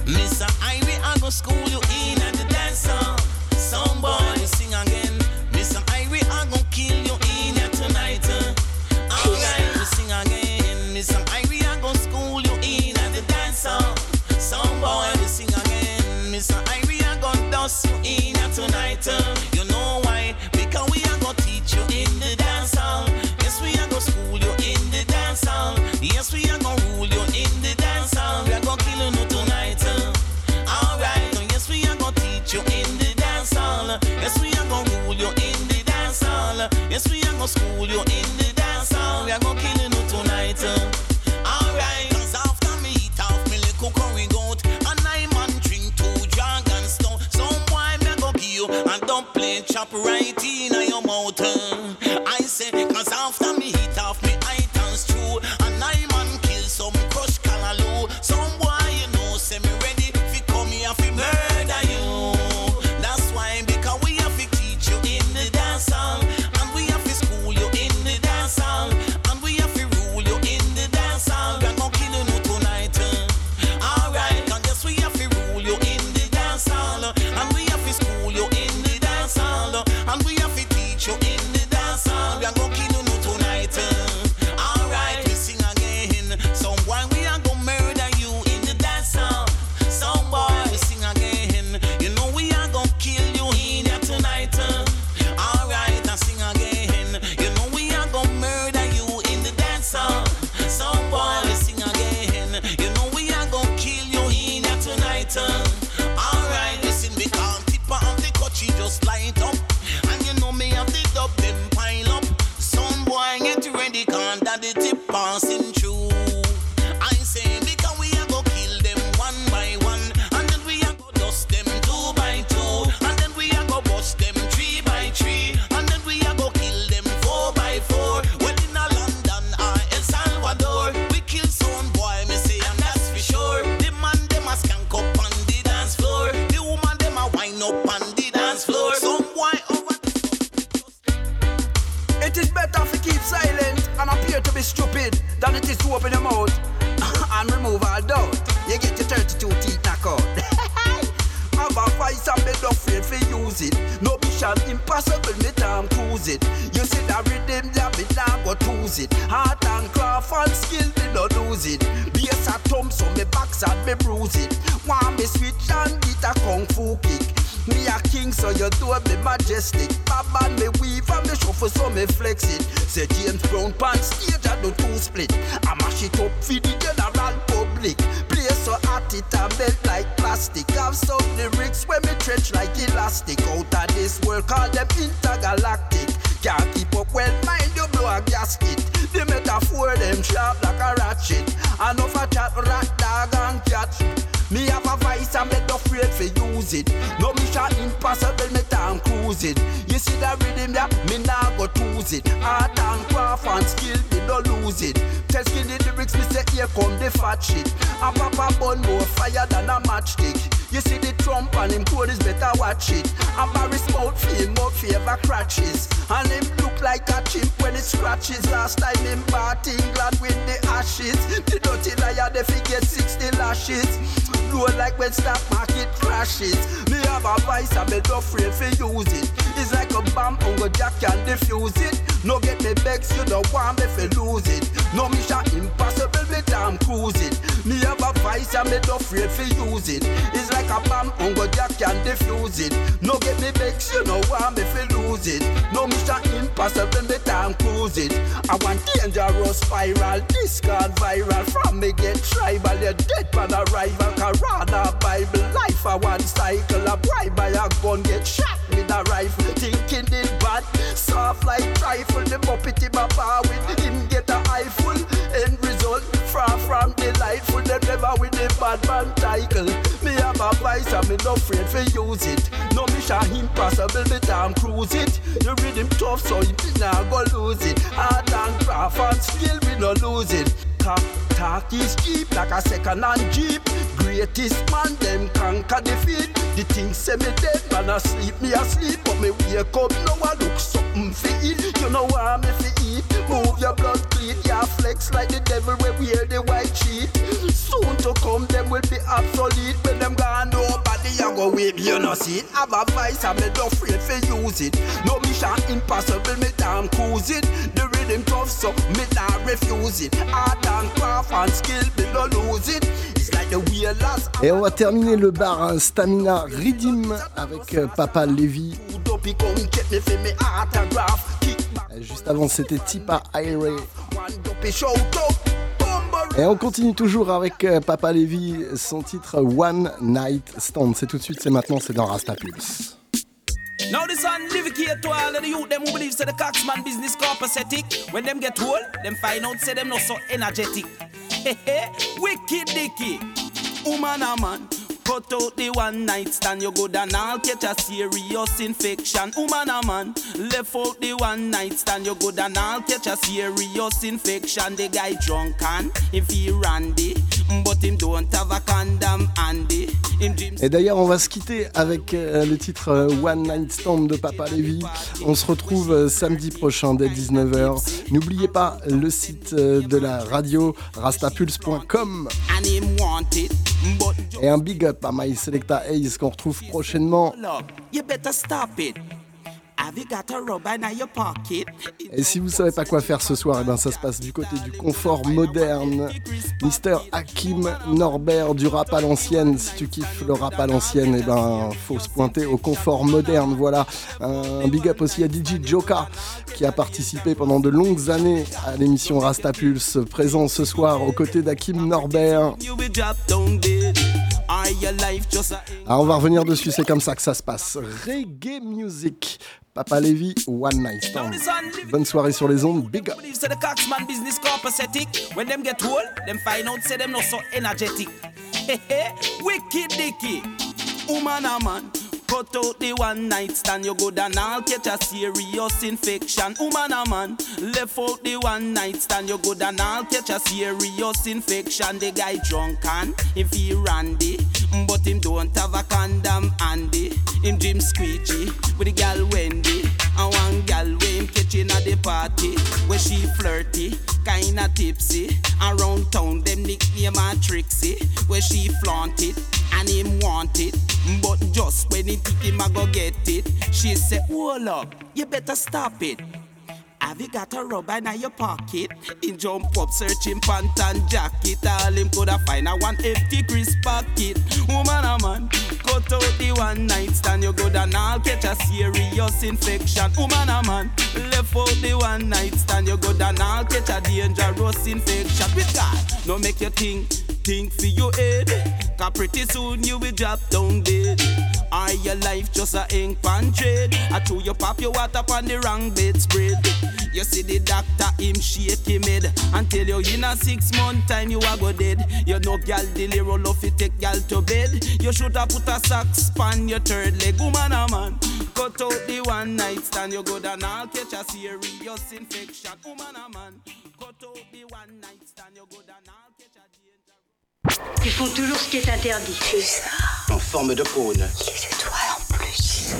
Mr. Ivy, I go school you in at the dance hall. Somebody sing again. me some Ivy go school you in the dancehall. Some boy, we sing again. Mr. Irie, I go dust you in the tonighter. Uh. You know why? Because we are go teach you in the. Yes, we are go school you in the. Yes, we are go rule you in the. We are go you uh. Alright, uh, yes, we are go teach you in the. Yes, we are go rule you in the. Yes, we are go school you in the chop right in your mouth. I say, cause after sleep, me asleep, but me wake up. Now I look something feel. You know why me fi eat? Move your blood clean, your flex like the devil where wear the white sheet. Soon to come, them will be obsolete. When them gone, nobody a go wave you no see it. Have a vice and me don't afraid fi use it. No mission impossible, me damn cruise it. The rhythm tough, so me not refuse it. Art and craft and skill, me no lose it. It's like the wheelers. Et on va terminer le bar hein, Stamina Redeem avec euh, Papa Euh, Juste avant, c'était Tipa Ire. Et on continue toujours avec euh, Papa Lévy, son titre One Night Stand. C'est tout de suite, c'est maintenant, c'est dans Rasta Pulse. Now this one dedicate to all of the youth them who believe say the Coxman business copacetic. When them get old, them find out say them not so energetic. Wicked dicky, woman a man. Cut out the one night stand, you good and I'll catch a serious infection. Woman a man, left out the one night stand, you good and I'll catch a serious infection. The guy drunk and him feel randy, but him don't have a condom handy. Him dream Et d'ailleurs, on va se quitter avec euh, le titre euh, One Night Stand de Papa Lévy. On se retrouve euh, samedi prochain dès 19h. N'oubliez pas le site de la radio rastapulse.com et un big up à My Selecta Ace qu'on retrouve prochainement. Et si vous savez pas quoi faire ce soir, eh ben ça se passe du côté du confort moderne. Mister Hakim Norbert du rap à l'ancienne. Si tu kiffes le rap à l'ancienne, eh ben faut se pointer au confort moderne. Voilà. Un big up aussi à DJ Joka qui a participé pendant de longues années à l'émission Rasta Pulse, présent ce soir aux côtés d'Hakim Norbert. Alors on va revenir dessus, c'est comme ça que ça se passe. Reggae music. Papa Lévy, One Night Stand. Bonne soirée sur les ondes, big up. Wicked. Cut out the one night stand, you good and I'll catch a serious infection. Woman a man, left out the one night stand, you good and I'll catch a serious infection. The guy drunk and him feel randy, but him don't have a condom handy. Him dream squeegee with the gal Wendy, and one gal when catching at the party, where she flirty, kinda tipsy. Around town them nickname her Trixie, where she flaunt it and him want it, but just when he think him a go get it, she say, "Hold up, you better stop it." Have you got a rubber in your pocket? He jump up searching pant and jacket. All him coulda find a one empty crisp pocket. Woman a man, cut out the one night stand. You go down, I'll catch a serious infection. Woman a man, left out the one night stand. You good and I'll catch a dangerous infection. With God, no make you think, think for your head. Cause pretty soon you will drop down dead. Are your life just a ink pan trade? I chew you pop your water on the wrong bedspread. You see the doctor him shake him head and tell you in a six month time you a go dead. You know gal delay roll off it take gal to bed. You should have put a socks on your third leg, woman a man. Cut out the one night stand, you go down I'll catch a serious infection, woman a man. Cut out the one night stand, you go down I'll. Ils font toujours ce qui est interdit. C'est ça. En forme de cône. Il est toi en plus.